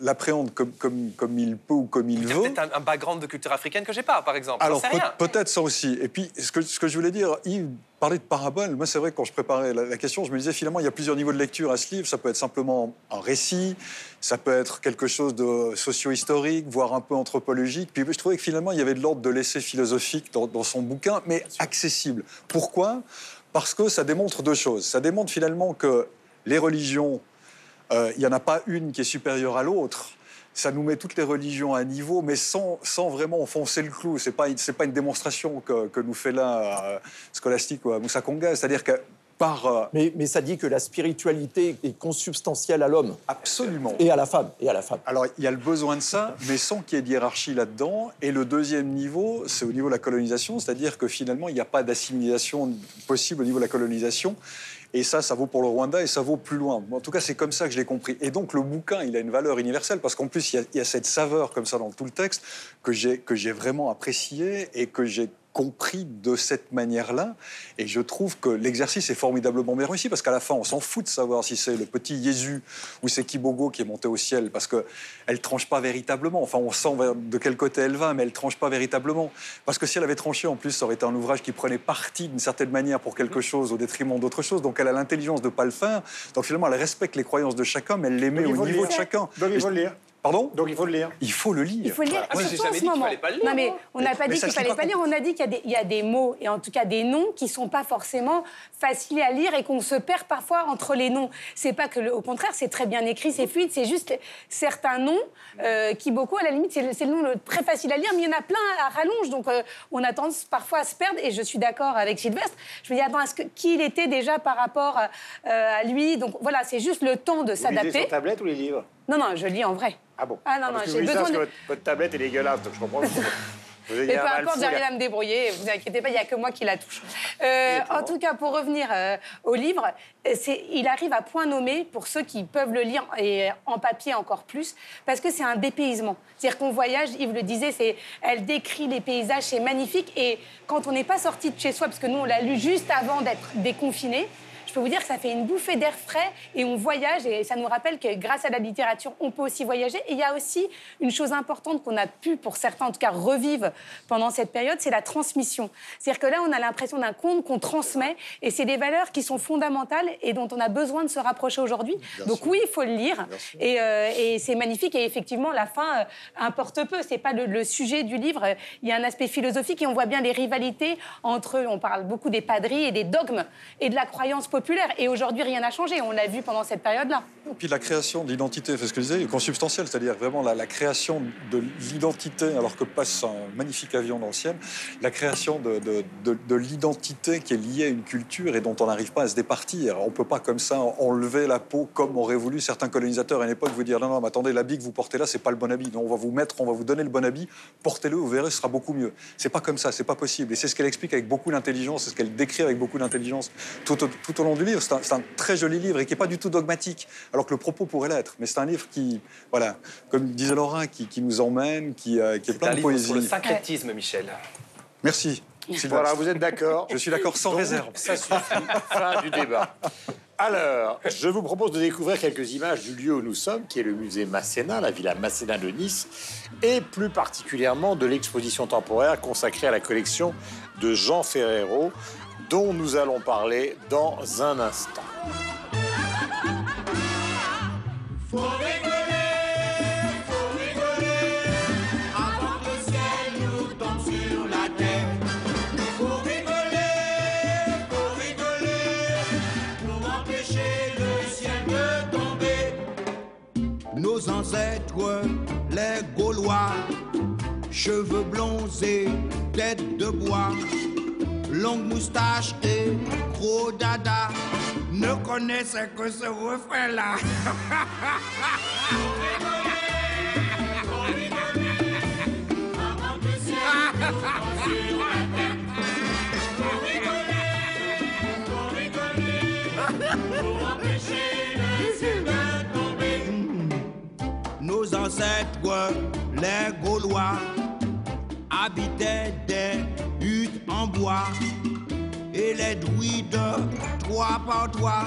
E: l'appréhende comme, comme, comme il peut ou comme il, veut.
F: peut-être un, background de culture africaine que j'ai pas, par exemple.
E: Alors, peut-être ça aussi. Et puis, ce que, ce que je voulais dire, Yves parlait de parabole. Moi, c'est vrai, quand je préparais la, question, je me disais, finalement, il y a plusieurs niveaux de lecture à ce livre. Ça peut être simplement un récit, ça peut être quelque chose de socio-historique, voire un peu anthropologique. Puis je trouvais que finalement, il y avait de l'ordre de l'essai philosophique dans, dans son bouquin, mais accessible. Pourquoi? Parce que ça démontre deux choses. Ça démontre finalement que les religions, euh, il n'y en a pas une qui est supérieure à l'autre ça nous met toutes les religions à niveau, mais sans, sans vraiment enfoncer le clou. Ce n'est pas, pas une démonstration que, que nous fait là euh, Scolastique ou Moussa Konga. C'est-à-dire que
C: euh, mais, mais, ça dit que la spiritualité est consubstantielle à l'homme.
E: Absolument.
C: Et à la femme. Et à la femme.
E: Alors, il y a le besoin de ça, mais sans qu'il y ait de hiérarchie là-dedans. Et le deuxième niveau, c'est au niveau de la colonisation, c'est-à-dire que finalement, il n'y a pas d'assimilation possible au niveau de la colonisation. Et ça, ça vaut pour le Rwanda et ça vaut plus loin. En tout cas, c'est comme ça que je l'ai compris. Et donc, le bouquin, il a une valeur universelle parce qu'en plus, il y, a, il y, a, cette saveur comme ça dans tout le texte que j'ai vraiment apprécié et que j'ai compris de cette manière-là. Et je trouve que l'exercice est formidablement bien réussi parce qu'à la fin, on s'en fout de savoir si c'est le petit Jésus ou c'est Kibogo qui est monté au ciel parce qu'elle ne tranche pas véritablement. Enfin, on sent de quel côté elle va, mais elle ne tranche pas véritablement. Parce que si elle avait tranché, en plus, ça aurait été un ouvrage qui prenait parti d'une certaine manière pour quelque chose au détriment d'autre chose. Donc elle a l'intelligence de ne pas le faire. Donc finalement, elle respecte les croyances de chacun, mais elle les met au niveau de chacun.
D: Donc il faut le lire.
E: Pardon
D: Donc il faut le lire.
E: Il faut le lire.
B: Il faut le lire. Moi, j'ai jamais dit qu'il fallait pas le lire. Non, mais on n'a pas dit qu'il fallait pas lire. On a dit qu'il y, a des mots, et en tout cas des noms, qui sont pas forcément faciles à lire et qu'on se perd parfois entre les noms. C'est pas que, au contraire, c'est très bien écrit, c'est fluide, c'est juste certains noms euh, qui, beaucoup, à la limite, c'est le nom très facile à lire, mais il y en a plein à rallonge. Donc euh, on a tendance parfois à se perdre, et je suis d'accord avec Sylvestre. Je me dis, attends, est-ce que, qui il était déjà par rapport euh, à lui? Donc voilà, c'est juste le temps de s'adapter.
D: Tablette ou les livres?
B: Non, non, je lis en vrai.
D: Ah bon
B: Ah non,
D: non, j'ai besoin de... Votre, tablette est dégueulasse, donc je comprends.
B: Mais peu importe, j'arrive à me débrouiller. Vous inquiétez pas, il n'y a que moi qui la touche. Euh, en tout cas, pour revenir euh, au livre, il arrive à point nommé pour ceux qui peuvent le lire et en papier encore plus, parce que c'est un dépaysement. C'est-à-dire qu'on voyage, Yves le disait, c'est, elle décrit les paysages, c'est magnifique. Et quand on n'est pas sorti de chez soi, parce que nous, on l'a lu juste avant d'être déconfiné, je peux vous dire que ça fait une bouffée d'air frais et on voyage et ça nous rappelle que grâce à la littérature, on peut aussi voyager. Et il y a aussi une chose importante qu'on a pu, pour certains en tout cas, revivre pendant cette période, c'est la transmission. C'est-à-dire que là, on a l'impression d'un conte qu'on transmet et c'est des valeurs qui sont fondamentales et dont on a besoin de se rapprocher aujourd'hui. Donc oui, il faut le lire euh, et, c'est magnifique et effectivement, la fin euh, importe peu. C'est pas le, sujet du livre. Il y a un aspect philosophique et on voit bien les rivalités entre, on parle beaucoup des padris et des dogmes et de la croyance populaire et aujourd'hui, rien n'a changé. On l'a vu pendant cette période-là.
E: Et puis la création d'identité, c'est ce que je disais, consubstantielle, c'est-à-dire vraiment la, création de l'identité, alors que passe un magnifique avion dans le ciel, la création de, de, l'identité qui est liée à une culture et dont on n'arrive pas à se départir. On ne peut pas comme ça enlever la peau comme auraient voulu certains colonisateurs à une époque vous dire non, non, mais attendez, l'habit que vous portez là, c'est pas le bon habit. Non, on va vous mettre, on va vous donner le bon habit, portez-le, vous verrez, ce sera beaucoup mieux. C'est pas comme ça, c'est pas possible. Et c'est ce qu'elle explique avec beaucoup d'intelligence, c'est ce qu'elle décrit avec beaucoup d'intelligence tout, tout au long du livre. C'est un, très joli livre et qui n'est pas du tout dogmatique, alors que le propos pourrait l'être. Mais c'est un livre qui, voilà, comme disait Laura, qui, nous emmène, qui, euh, qui est, plein de poésie.
F: Sur le syncrétisme, Michel.
E: Merci.
D: Voilà, vous êtes d'accord
E: Je suis d'accord sans réserve.
D: Ça suffit. fin du débat. Alors, je vous propose de découvrir quelques images du lieu où nous sommes, qui est le musée Masséna, la villa Masséna de Nice, et plus particulièrement de l'exposition temporaire consacrée à la collection de Jean Ferrero, dont nous allons parler dans un instant. Faut rigoler, faut rigoler, avant que le ciel nous tombe sur la tête. Faut rigoler, faut rigoler, pour empêcher le ciel de tomber. Nos ancêtres, les Gaulois, cheveux blonds et tête de bois longue moustache et gros dada ne connaissent que ce refrain-là. Nos ancêtres, les Gaulois, habitaient des en bois
H: et les druides, trois par trois,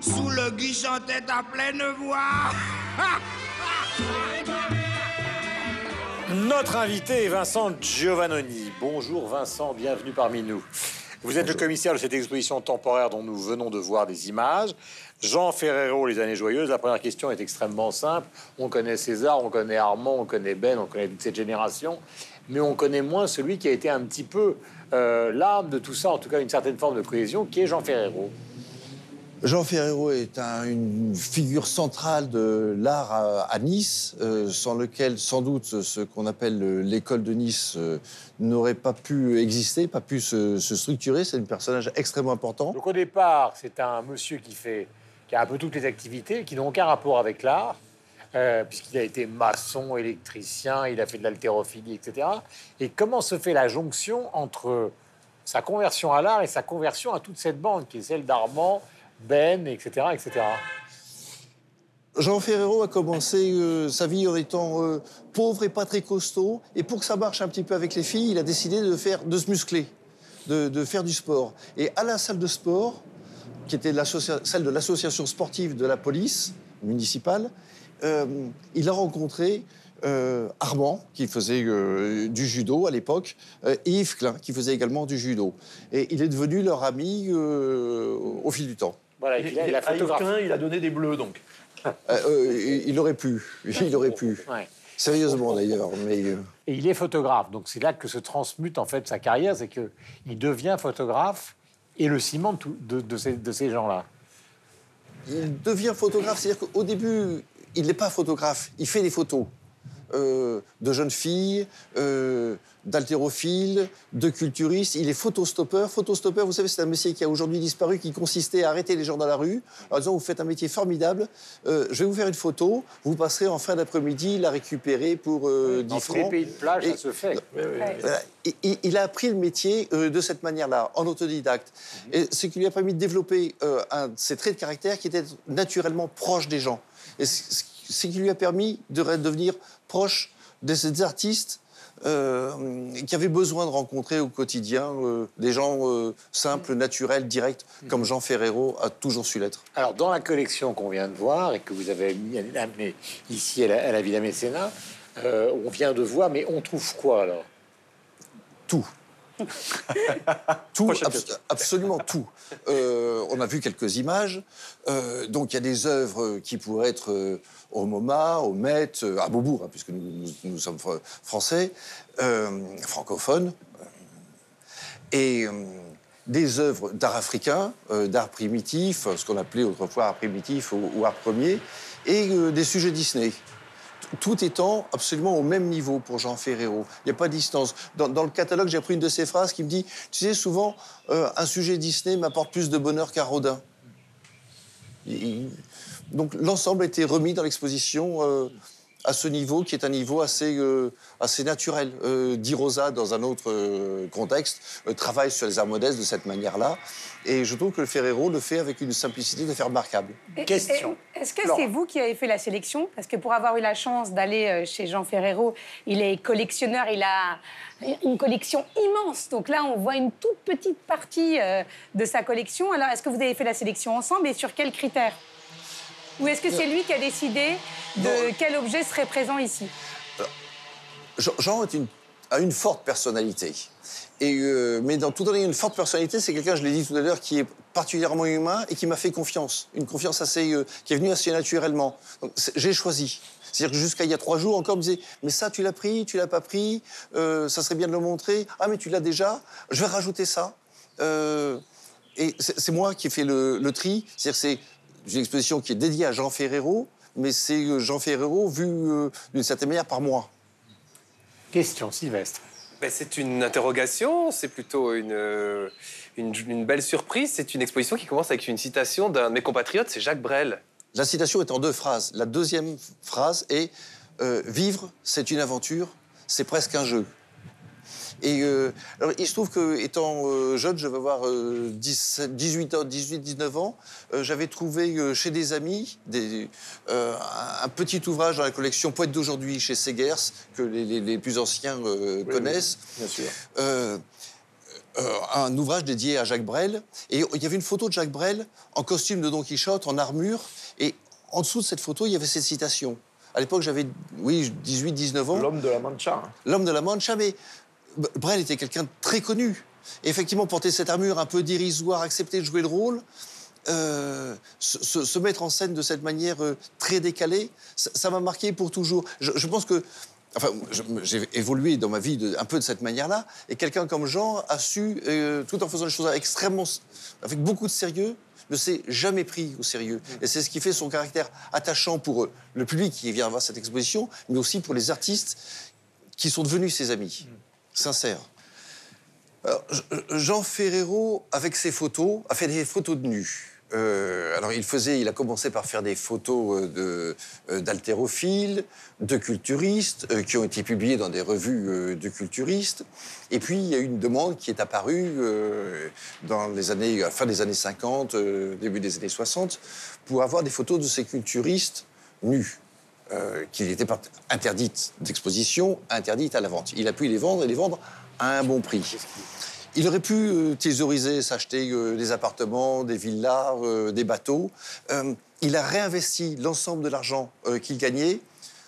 H: sous le gui chantaient à pleine voix.
D: Notre invité est Vincent Giovannoni. Bonjour Vincent, bienvenue parmi nous. Vous êtes le commissaire de cette exposition temporaire dont nous venons de voir des images. Jean Ferrero, Les années joyeuses. La première question est extrêmement simple. On connaît César, on connaît Armand, on connaît Ben, on connaît toute cette génération. Mais on connaît moins celui qui a été un petit peu euh, l'âme de tout ça, en tout cas une certaine forme de cohésion, qui est Jean Ferrero.
I: Jean Ferrero est un- une figure centrale de l'art à, à Nice, euh, sans lequel sans doute ce qu'on appelle l'école de Nice euh, n'aurait pas pu exister, pas pu se, se structurer. C'est un personnage extrêmement important.
D: Donc au départ, c'est un monsieur qui fait, qui a un peu toutes les activités, qui n'ont aucun rapport avec l'art, euh, puisqu'il a été maçon, électricien, il a fait de l'haltérophilie, etc. Et comment se fait la jonction entre sa conversion à l'art et sa conversion à toute cette bande, qui est celle d'Armand, Ben, etc., etc.
I: Jean Ferrero a commencé euh, sa vie en étant euh, pauvre et pas très costaud. Et pour que ça marche un petit peu avec les filles, il a décidé de, se muscler, de, faire du sport. Et à la salle de sport, qui était celle de l'association sportive de la police municipale, euh, il a rencontré euh, Armand, qui faisait euh, du judo à l'époque, euh, et Yves Klein, qui faisait également du judo. Et il est devenu leur ami euh, au fil du temps.
D: Voilà, et puis là, il a
C: À Yves. Klein, il a donné des bleus, donc.
I: Euh, euh, il il aurait pu, il aurait pu.
D: Ouais.
I: Sérieusement d'ailleurs, mais
D: Et il est photographe. Donc c'est là que se transmute en fait sa carrière, c'est que il devient photographe et le ciment de, tout- de- de ces, de ces gens-là.
I: il devient photographe. C'est-à-dire qu'au début, il n'est pas photographe, il fait des photos euh, de jeunes filles, euh, d'haltérophiles, de culturistes. Il est photostoppeur. Photostoppeur, vous savez, c'est un métier qui a aujourd'hui disparu, qui consistait à arrêter les gens dans la rue en disant vous faites un métier formidable, euh, je vais vous faire une photo, vous passerez en fin d'après-midi la récupérer pour euh, 10
D: Dans tous les
I: francs.
D: pays de plage,
I: Et-
D: ça se fait.
I: Voilà. Et- et- il a appris le métier euh, de cette manière-là, en autodidacte. Et ce qui lui a permis de développer euh, un ses traits de caractère qui était naturellement proche des gens. Et ce qui lui a permis de devenir proche de ces artistes euh, qui avaient besoin de rencontrer au quotidien euh, des gens euh, simples, naturels, directs, comme Jean Ferrero a toujours su l'être.
D: Alors, dans la collection qu'on vient de voir et que vous avez mis- amené ici à la, à la Villa Mécénat, on vient de voir, mais on trouve quoi alors?
I: Tout. tout, abs- absolument tout. Euh, on a vu quelques images. Euh, donc il y a des œuvres qui pourraient être euh, au MoMA, au Met, à Beaubourg, hein, puisque nous, nous- nous sommes fr- français, francophones, et des œuvres d'art africain, d'art primitif, ce qu'on appelait autrefois art primitif ou, ou art premier, et des sujets Disney tout étant absolument au même niveau pour Jean Ferrero. Il n'y a pas de distance. Dans, le catalogue, j'ai pris une de ses phrases qui me dit Tu sais, souvent, euh, un sujet Disney m'apporte plus de bonheur qu'un Rodin. Donc, l'ensemble a été remis dans l'exposition euh, à ce niveau, qui est un niveau assez, euh, assez naturel. Euh, Di Rosa, dans un autre euh, contexte, euh, travaille sur les arts modestes de cette manière-là. Et je trouve que le Ferrero le fait avec une simplicité de faire remarquable.
B: Et-
D: Question.
B: Est-ce que c'est vous qui avez fait la sélection? Parce que pour avoir eu la chance d'aller chez Jean Ferrero, il est collectionneur, il a une collection immense. Donc là, on voit une toute petite partie euh, de sa collection. Alors, est-ce que vous avez fait la sélection ensemble et sur quels critères? Ou est-ce que c'est lui qui a décidé de quel objet serait présent ici?
I: Jean, Jean est une- a une forte personnalité. Et, euh, mais dans tout ayant une forte personnalité, c'est quelqu'un, je l'ai dit tout à l'heure, qui est particulièrement humain et qui m'a fait confiance. Une confiance assez, euh, qui est venue assez naturellement. J'ai choisi. C'est-à-dire que jusqu'à il y a trois jours encore, on me disait Mais ça, tu l'as pris, tu l'as pas pris, euh, ça serait bien de le montrer. Ah, mais tu l'as déjà, je vais rajouter ça. Euh, et c'est moi qui ai fait le, le tri. C'est-à-dire c'est une exposition qui est dédiée à Jean Ferrero, mais c'est euh, Jean Ferrero vu euh, d'une certaine manière par moi.
D: Question, Sylvestre.
F: Ben, c'est une interrogation, c'est plutôt une, euh, une, une belle surprise. C'est une exposition qui commence avec une citation d'un de mes compatriotes, c'est Jacques Brel.
I: La citation est en deux phrases. La deuxième phrase est euh, Vivre, c'est une aventure, c'est presque un jeu. Et euh, alors, il se trouve que, étant euh, jeune, je vais avoir euh, 17, 18 ans, 18, 19 ans, euh, j'avais trouvé chez des amis des, un- petit ouvrage dans la collection Poète d'aujourd'hui chez Segers, que les, les- les plus anciens connaissent.
C: Bien sûr.
I: Euh, un ouvrage dédié à Jacques Brel. Et il y avait une photo de Jacques Brel en costume de Don Quichotte, en armure. Et en dessous de cette photo, il y avait cette citation. À l'époque, j'avais, oui, 18, 19 ans.
C: L'homme de la Mancha.
I: L'homme de la Mancha, mais Brel était quelqu'un de très connu. Et effectivement, porter cette armure un peu dérisoire, accepter de jouer le rôle, euh, se, mettre en scène de cette manière euh, très décalée, ça m'a marqué pour toujours. Je, je pense que. Enfin, j'ai évolué dans ma vie de- un peu de cette manière-là, et quelqu'un comme Jean a su, euh, tout en faisant les choses extrêmement, avec beaucoup de sérieux, ne s'est jamais pris au sérieux. Et c'est ce qui fait son caractère attachant pour le public qui vient voir cette exposition, mais aussi pour les artistes qui sont devenus ses amis, Je- Jean Ferrero, avec ses photos, a fait des photos de nus. Euh, alors, il faisait, il a commencé par faire des photos euh, de, euh, d'haltérophiles, de culturistes, euh, qui ont été publiées dans des revues de culturistes. Et puis, il y a eu une demande qui est apparue dans les années, à la fin des années 50, euh, début des années 60, pour avoir des photos de ces culturistes nus euh, qui étaient pas- interdites d'exposition, interdites à la vente. Il a pu les vendre et les vendre à un bon prix. Il aurait pu euh, thésauriser, s'acheter euh, des appartements, des villas, euh, des bateaux. Il a réinvesti l'ensemble de l'argent qu'il gagnait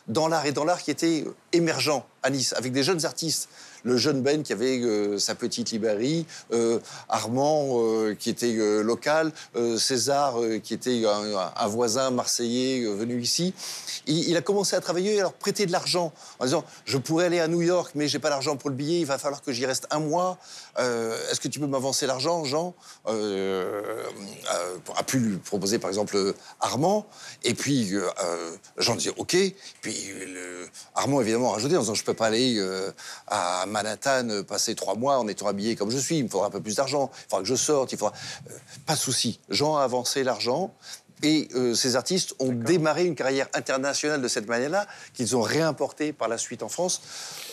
I: dans l'art et dans l'art qui était émergent à Nice, avec des jeunes artistes. Le jeune Ben qui avait euh, sa petite librairie, euh, Armand euh, qui était local, César qui était un, voisin marseillais venu ici. Il, a commencé à travailler et à leur prêter de l'argent en disant Je pourrais aller à New York, mais j'ai pas l'argent pour le billet, il va falloir que j'y reste un mois. Est-ce que tu peux m'avancer l'argent, Jean? A pu lui proposer par exemple Armand. Et puis Jean disait OK. Puis Armand évidemment a rajouté en disant Je peux pas aller à Manhattan euh, passer trois mois en étant habillé comme je suis, il me faudra un peu plus d'argent, il faudra que je sorte, il faudra. Euh, pas de souci. Jean a avancé l'argent. Et euh, ces artistes ont démarré une carrière internationale de cette manière-là, qu'ils ont réimportée par la suite en France,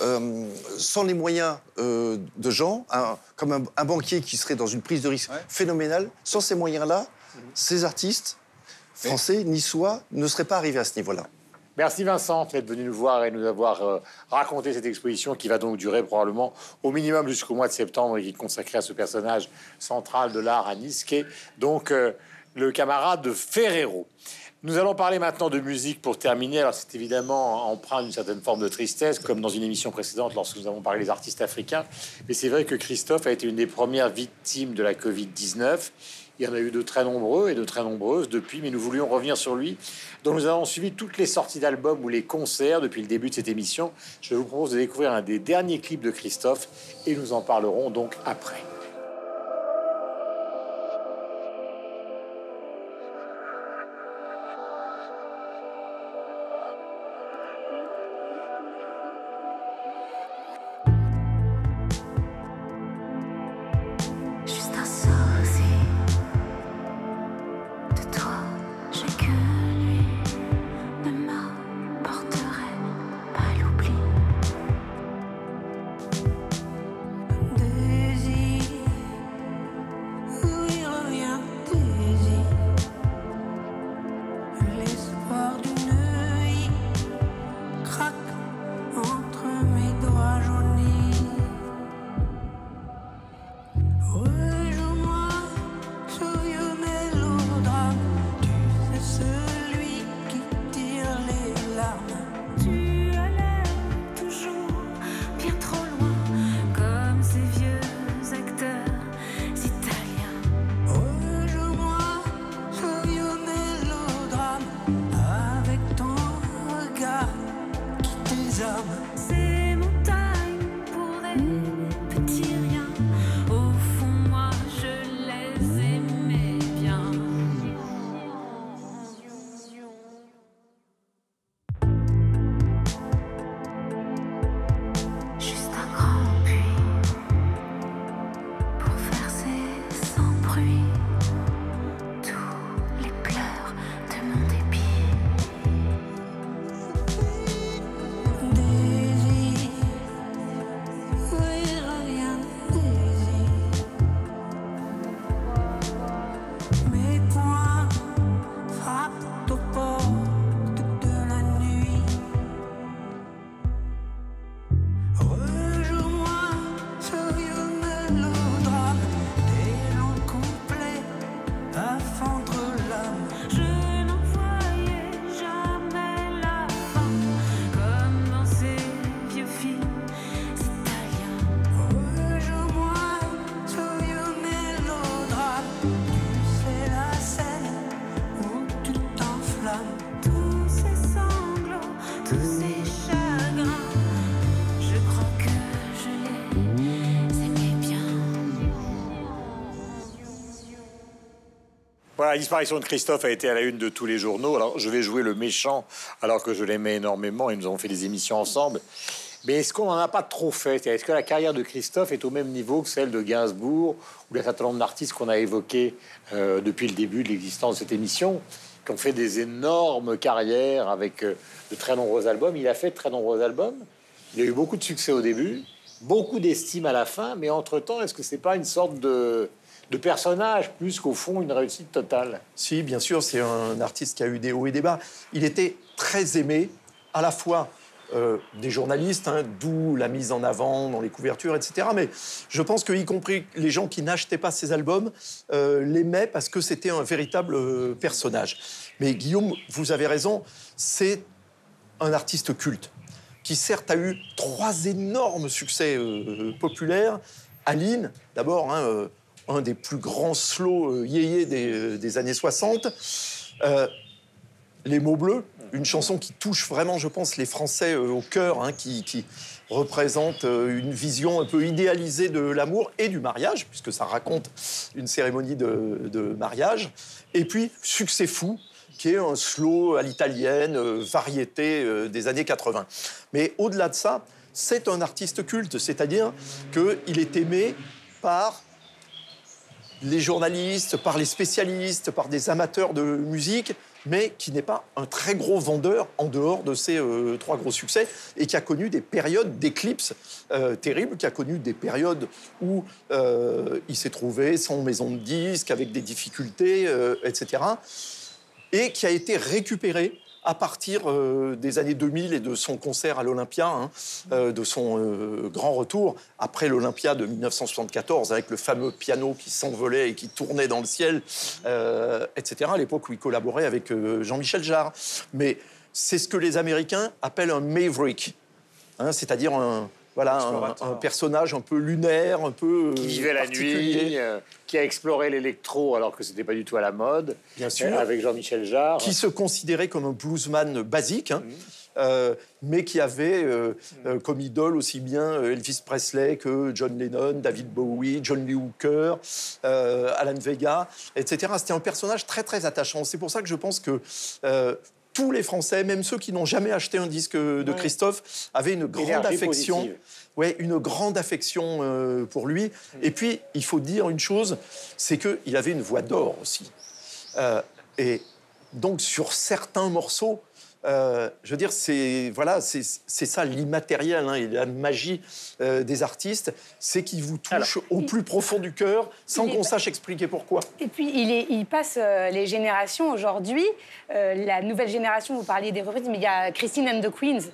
I: euh, sans les moyens euh, de Jean, un- comme un, un banquier qui serait dans une prise de risque phénoménale. Sans ces moyens-là, ces artistes français, niçois, ne seraient pas arrivés à ce niveau-là.
D: Merci Vincent d'être venu nous voir et nous avoir euh, raconté cette exposition qui va donc durer probablement au minimum jusqu'au mois de septembre et qui est consacrée à ce personnage central de l'art à Nice, qui est donc euh, le camarade de Ferrero. Nous allons parler maintenant de musique pour terminer. Alors c'est évidemment empreint d'une certaine forme de tristesse, comme dans une émission précédente lorsque nous avons parlé des artistes africains. Mais c'est vrai que Christophe a été une des premières victimes de la Covid-19. Il y en a eu de très nombreux et de très nombreuses depuis, mais nous voulions revenir sur lui. Donc nous avons suivi toutes les sorties d'albums ou les concerts depuis le début de cette émission. Je vous propose de découvrir un des derniers clips de Christophe et nous en parlerons donc après. La disparition de Christophe a été à la une de tous les journaux. Alors, je vais jouer le méchant, alors que je l'aimais énormément et nous avons fait des émissions ensemble. Mais est-ce qu'on n'en a pas trop fait? Est-ce que la carrière de Christophe est au même niveau que celle de Gainsbourg ou d'un certain nombre d'artistes qu'on a évoqués euh, depuis le début de l'existence de cette émission, qui ont fait des énormes carrières avec euh, de très nombreux albums? Il a fait de très nombreux albums. Il a eu beaucoup de succès au début, beaucoup d'estime à la fin, mais entre-temps, est-ce que c'est pas une sorte de, de personnage plus qu'au fond une réussite totale
C: Si, bien sûr, c'est un artiste qui a eu des hauts et des bas. Il était très aimé, à la fois euh, des journalistes, hein, d'où la mise en avant dans les couvertures, etc. Mais je pense que, y compris les gens qui n'achetaient pas ses albums, euh, l'aimaient parce que c'était un véritable euh, personnage. Mais Guillaume, vous avez raison, c'est un artiste culte qui certes a eu trois énormes succès populaires. Aline, d'abord, hein, un des plus grands slow euh, yéyés des, des années 60. Euh, les mots bleus, une chanson qui touche vraiment, je pense, les Français euh, au cœur, hein, qui, représente euh, une vision un peu idéalisée de l'amour et du mariage, puisque ça raconte une cérémonie de, mariage. Et puis, Succès fou, qui est un slow à l'italienne, euh, variété euh, des années 80. Mais au-delà de ça, c'est un artiste culte, c'est-à-dire qu'il est aimé par les journalistes, par les spécialistes, par des amateurs de musique, mais qui n'est pas un très gros vendeur en dehors de ses euh, trois gros succès et qui a connu des périodes d'éclipse euh, terribles, qui a connu des périodes où euh, il s'est trouvé sans maison de disques, avec des difficultés, euh, etc. Et qui a été récupéré à partir euh, des années 2000 et de son concert à l'Olympia, hein, euh, de son euh, grand retour après l'Olympia de 1974, avec le fameux piano qui s'envolait et qui tournait dans le ciel, etc. À l'époque où il collaborait avec Jean-Michel Jarre. Mais c'est ce que les Américains appellent un maverick, hein, c'est-à-dire un, voilà, un, personnage un peu lunaire, un peu
D: Qui
C: euh,
D: vivait la
C: particulier.
D: nuit, euh, qui a exploré l'électro alors que c'était pas du tout à la mode.
C: Bien sûr.
D: Euh, Avec Jean-Michel Jarre.
C: qui se considérait comme un bluesman basique,
D: Mmh.
C: hein, euh, mais qui avait euh, euh, comme idole aussi bien Elvis Presley que John Lennon, David Bowie, John Lee Hooker, Alan Vega, etc. C'était un personnage très très attachant. C'est pour ça que je pense que tous les Français, même ceux qui n'ont jamais acheté un disque de Christophe, avaient une grande
D: Énergie
C: affection.
D: positive.
C: Ouais, une grande affection euh, pour lui. Et puis, il faut dire une chose, c'est qu'il avait une voix d'or aussi. Euh, et donc, sur certains morceaux, euh, je veux dire, c'est voilà, c'est ça l'immatériel hein, et la magie euh, des artistes, c'est qu'ils vous touchent au plus profond du cœur, sans qu'on sache expliquer pourquoi.
B: Et puis, il, est, il passe euh, les générations aujourd'hui. La nouvelle génération, vous parliez des reprises, mais il y a Christine and the Queens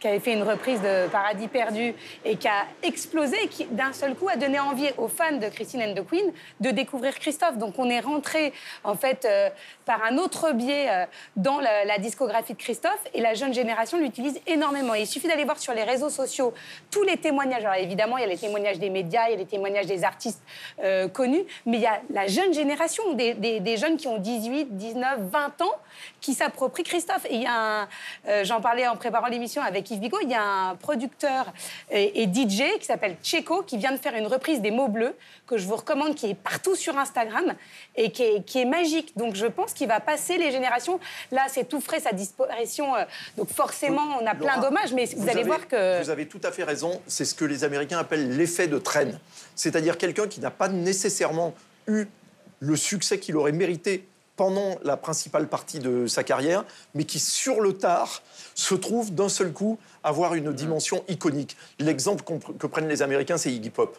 B: qui avait fait une reprise de Paradis perdu et qui a explosé, et qui d'un seul coup a donné envie aux fans de Christine and the Queen de découvrir Christophe. Donc on est rentré en fait euh, par un autre biais euh, dans la, discographie de Christophe et la jeune génération l'utilise énormément. Il suffit d'aller voir sur les réseaux sociaux tous les témoignages. Alors évidemment, il y a les témoignages des médias, il y a les témoignages des artistes euh, connus, mais il y a la jeune génération, des, jeunes qui ont 18, 19, 20 ans, qui s'approprient Christophe. Et il y a j'en parlais en préparant l'émission avec Bigot, il y a un producteur et, et DJ qui s'appelle Checo, qui vient de faire une reprise des mots bleus, que je vous recommande, qui est partout sur Instagram et qui est, qui est magique. Donc je pense qu'il va passer les générations. Là, c'est tout frais, sa disparition. euh, donc forcément, on a plein d'hommages, mais vous, allez
C: avez-
B: voir que...
C: Vous avez tout à fait raison. C'est ce que les Américains appellent l'effet de traîne. C'est-à-dire quelqu'un qui n'a pas nécessairement eu le succès qu'il aurait mérité pendant la principale partie de sa carrière, mais qui, sur le tard, se trouve d'un seul coup avoir une dimension iconique. L'exemple que prennent les Américains, c'est Iggy Pop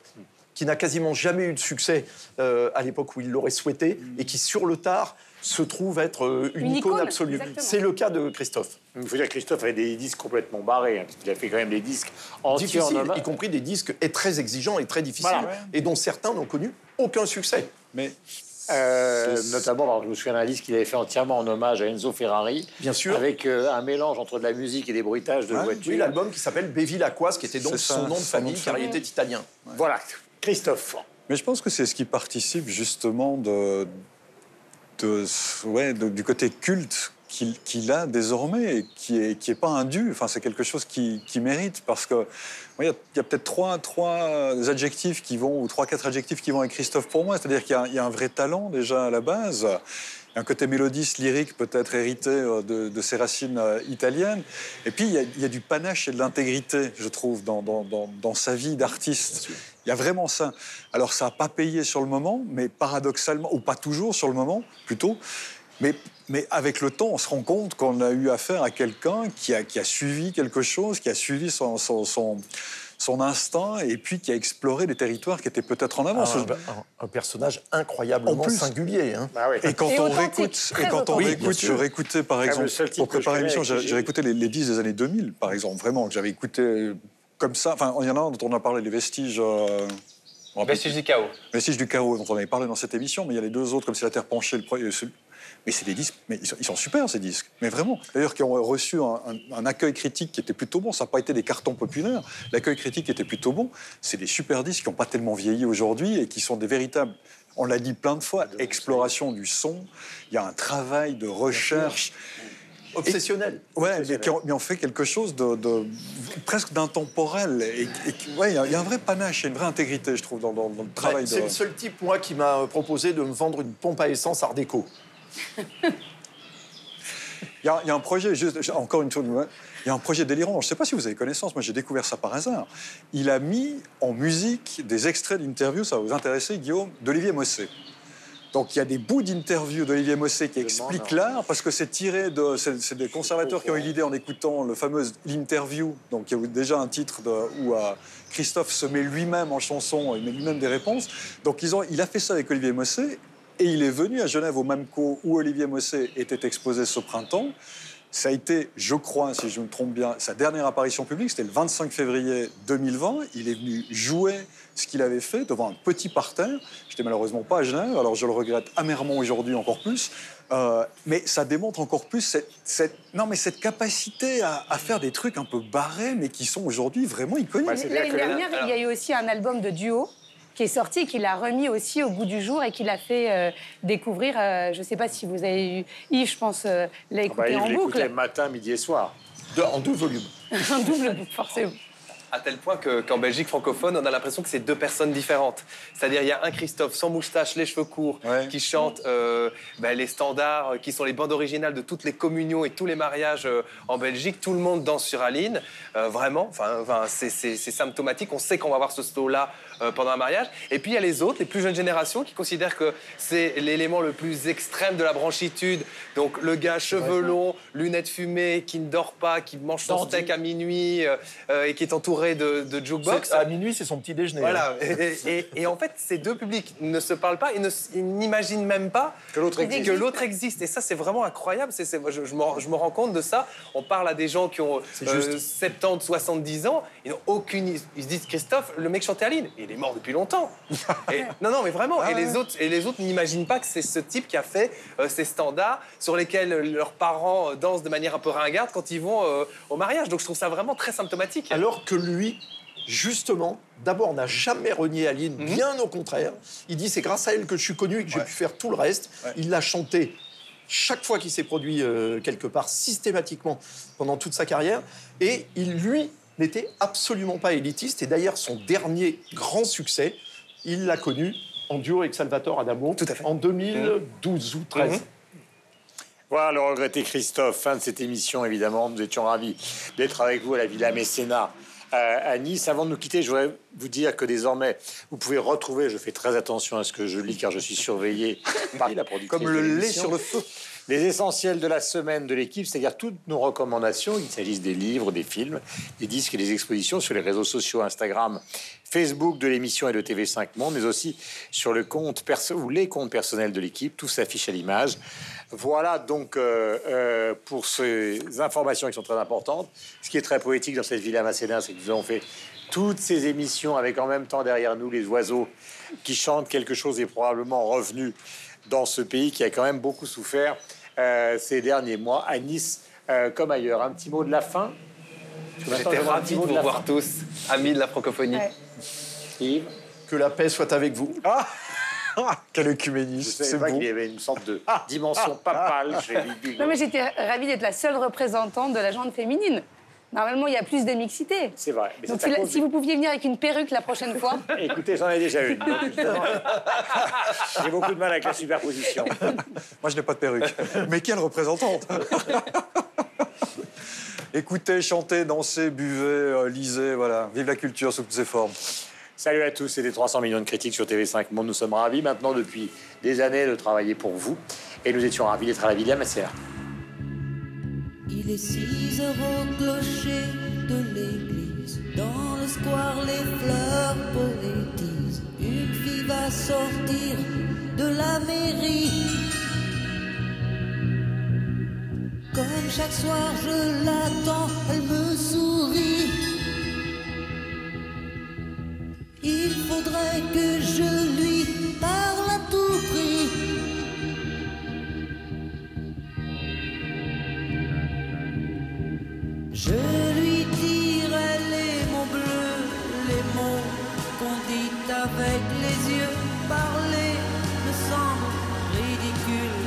C: qui n'a quasiment jamais eu de succès euh, à l'époque où il l'aurait souhaité, et qui, sur le tard, se trouve être euh, une,
B: Une
C: icône,
B: icône,
C: absolue. C'est le cas de Christophe.
D: Il faut dire que Christophe avait des disques complètement barrés, hein, parce qu'il a fait quand même des disques entiers en
C: y compris des disques et très exigeants et très difficiles,
D: Voilà.
C: et dont certains n'ont connu aucun succès.
E: Mais
D: Euh, notamment, alors, je me souviens d'un disque qu'il avait fait entièrement en hommage à Enzo Ferrari.
C: Bien sûr.
D: Avec euh, un mélange entre de la musique et des bruitages de
C: Hein,
D: voitures.
C: oui, l'album qui s'appelle Bevilacquoise, qui était donc
E: ça,
C: son nom de
E: nom
C: famille,
E: de
C: car il était italien.
D: Voilà, Christophe.
E: Mais je pense que c'est ce qui participe justement de, de- ouais, de- du côté culte qu'il a désormais, et qui est, qui est pas un dû. Enfin, c'est quelque chose qui, qui mérite parce que il y a, peut-être trois, trois adjectifs qui vont ou trois quatre adjectifs qui vont avec Christophe pour moi. C'est-à-dire qu'il y a- il y, a un vrai talent déjà à la base. un côté mélodiste, lyrique, peut-être hérité euh, de, de ses racines euh, italiennes. Et puis, il y, a, il y a du panache et de l'intégrité, je trouve, dans, dans- dans- dans sa vie d'artiste. Il y a vraiment ça. Alors, ça n'a pas payé sur le moment, mais paradoxalement, ou pas toujours sur le moment, plutôt. Mais, mais avec le temps, on se rend compte qu'on a eu affaire à quelqu'un qui a, qui a suivi quelque chose, qui a suivi son, son, son, son instinct et puis qui a exploré des territoires qui étaient peut-être en avance.
C: Un, un- un personnage incroyablement
E: En plus.
C: singulier. hein.
D: Bah oui.
E: Et quand
B: Et
E: on réécoute, et quand on réécoute, je réécoutais par
D: Ah,
E: exemple, pour préparer l'émission, j'ai réécouté les, les 10 des années 2000, par exemple, vraiment, que j'avais écouté euh, comme ça. Enfin, il y en a un dont on a parlé, les vestiges. euh, on rappelle
F: Vestige du chaos.
E: Vestiges du chaos, dont on avait parlé dans cette émission, mais il y a les deux autres, comme c'est la Terre penchée, le premier. celui- Mais c'est des disques, mais ils sont, super ces disques, mais vraiment. D'ailleurs, qui ont reçu un, un- un accueil critique qui était plutôt bon. Ça n'a pas été des cartons populaires. L'accueil critique était plutôt bon. C'est des super disques qui n'ont pas tellement vieilli aujourd'hui et qui sont des véritables. On l'a dit plein de fois, exploration du son. Il y a un travail de recherche.
C: Obsessionnel.
E: Ouais, mais, qui ont, mais on fait quelque chose de, de- presque d'intemporel. Et, et ouais, il y, a- il y a un vrai panache, une vraie intégrité, je trouve, dans, dans- dans le travail
C: Ouais, C'est
E: de.
C: le seul type, moi, qui m'a proposé de me vendre une pompe à essence Art déco.
E: Il y, a, il y a un projet, juste, encore une chose, il y a un projet délirant. Je ne sais pas si vous avez connaissance, moi j'ai découvert ça par hasard. Il a mis en musique des extraits d'interviews, ça va vous intéresser, Guillaume, d'Olivier Mossé. Donc il y a des bouts d'interviews d'Olivier Mossé qui expliquent l'art, parce que c'est tiré de. C'est des conservateurs qui ont eu l'idée en écoutant le fameux L'Interview, donc il y a déjà un titre de, où euh, Christophe se met lui-même en chanson, il met lui-même des réponses. Donc ils ont, il a fait ça avec Olivier Mossé, et il est venu à Genève au MAMCO où Olivier Mossé était exposé ce printemps. Ça a été, je crois, si je me trompe bien, sa dernière apparition publique, c'était le 25 février 2020. Il est venu jouer ce qu'il avait fait devant un petit parterre. J'étais malheureusement pas à Genève, alors je le regrette amèrement aujourd'hui encore plus. Euh, mais ça démontre encore plus cette, cette- non, mais cette capacité à, à faire des trucs un peu barrés, mais qui sont aujourd'hui vraiment iconiques.
B: L'année dernière, il y a eu aussi un album de duo qui est sorti, qu'il a remis aussi au goût du jour et qu'il a fait euh, découvrir. euh, je ne sais pas si vous avez eu Yves, je pense, euh, l'a
D: Ah
B: écouté
D: bah, Yves
B: en
D: l'écoutait
B: boucle.
D: matin, midi et soir.
C: De- en deux volumes.
B: un double boucle, forcément.
F: À tel point que- qu'en Belgique francophone, on a l'impression que c'est deux personnes différentes. C'est-à-dire, il y a un Christophe sans moustache, les cheveux courts,
E: Ouais.
F: qui chante euh, ben, les standards, euh, qui sont les bandes originales de toutes les communions et tous les mariages euh, en Belgique. Tout le monde danse sur Aline, euh, vraiment. Enfin, enfin, c'est- symptomatique. On sait qu'on va avoir ce slow-là pendant un mariage. Et puis, il y a les autres, les plus jeunes générations, qui considèrent que c'est l'élément le plus extrême de la branchitude. Donc, le gars cheveux longs, lunettes fumées, qui ne dort pas, qui mange son steak à minuit et qui est entouré de, de jukebox.
C: À minuit, c'est son petit déjeuner. hein.
F: Voilà. Et, et- et en fait, ces deux publics ne se parlent pas et n'imaginent même pas
D: Que l'autre existe.
F: que l'autre existe. Et ça, c'est vraiment incroyable. C'est- c'est- je, je me, rends- je me rends compte de ça. On parle à des gens qui ont
C: C'est
F: euh,
C: juste.
F: 70, 70 ans. Ils n'ont aucune. Ils se disent Christophe, le mec chantait Aline. Il est mort depuis longtemps. Et- non, non, mais vraiment.
E: Ah
F: et, les autres, et les autres n'imaginent pas que c'est ce type qui a fait euh, ces standards sur lesquels leurs parents euh, dansent de manière un peu ringarde quand ils vont euh, au mariage. Donc je trouve ça vraiment très symptomatique.
C: Alors que lui, justement, d'abord, n'a jamais renié Aline,
E: Mhm.
C: bien au contraire. Il dit c'est grâce à elle que je suis connu et que j'ai pu faire tout le reste.
E: Ouais.
C: Il l'a chanté chaque fois qu'il s'est produit euh, quelque part, systématiquement, pendant toute sa carrière. Et il, lui, n'était absolument pas élitiste. Et d'ailleurs, son dernier grand succès, il l'a connu en duo avec Salvatore Adamo
F: Tout à fait.
C: en 2012 ou 13.
F: Mhm.
D: Voilà le regretté Christophe. Fin de cette émission, évidemment. Nous étions ravis d'être avec vous à la Villa Mécénat à Nice. Avant de nous quitter, je voudrais vous dire que désormais, vous pouvez retrouver, je fais très attention à ce que je lis car je suis surveillé par la productrice
E: Comme le lait sur le feu.
D: Les essentiels de la semaine de l'équipe, c'est-à-dire toutes nos recommandations, qu'il s'agisse des livres, des films, des disques et des expositions sur les réseaux sociaux Instagram, Facebook de l'émission et de TV5 Monde, mais aussi sur le compte perso ou les comptes personnels de l'équipe. Tout s'affiche à l'image. Voilà donc euh, euh, pour ces informations qui sont très importantes. Ce qui est très poétique dans cette villa Macédin, c'est que nous avons fait toutes ces émissions avec en même temps derrière nous les oiseaux qui chantent quelque chose est probablement revenu dans ce pays qui a quand même beaucoup souffert euh, ces derniers mois, à Nice euh, comme ailleurs. Un petit mot de la fin?
F: J'étais
D: Un
F: ravi
D: petit
F: de vous voir
D: fin.
F: tous, amis de la francophonie.
B: Ouais.
D: Yves?
C: Que la paix soit avec vous.
E: Ah Quel œcuménisme, c'est beau.
D: qu'il y avait une sorte de dimension papale chez Lydie.
B: Non, mais j'étais ravie d'être la seule représentante de la gente féminine. Normalement, il y a plus de mixité.
D: C'est vrai. Mais
B: Donc, si, vous pouviez venir avec une perruque la prochaine fois,
D: Écoutez, j'en ai déjà une. justement, J'ai beaucoup de mal avec la superposition.
E: Moi, je n'ai pas de perruque. Mais quelle représentante Écoutez, chantez, dansez, buvez, euh, lisez, voilà. Vive la culture sous toutes ses formes.
D: Salut à tous, c'était 300 millions de critiques sur TV5 Monde. Nous sommes ravis maintenant depuis des années de travailler pour vous. Et nous étions ravis d'être à la Villa.
J: Il est 6 heures au clocher de l'église. Dans le square, les fleurs poétisent. Une fille va sortir de la mairie. Comme chaque soir, je l'attends, elle me sourit. Il faudrait que je lui parle à tout prix. Je lui dirai les mots bleus, les mots qu'on dit avec les yeux. Parler me semble ridicule.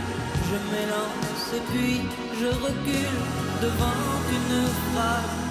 J: Je m'élance puis je recule devant une phrase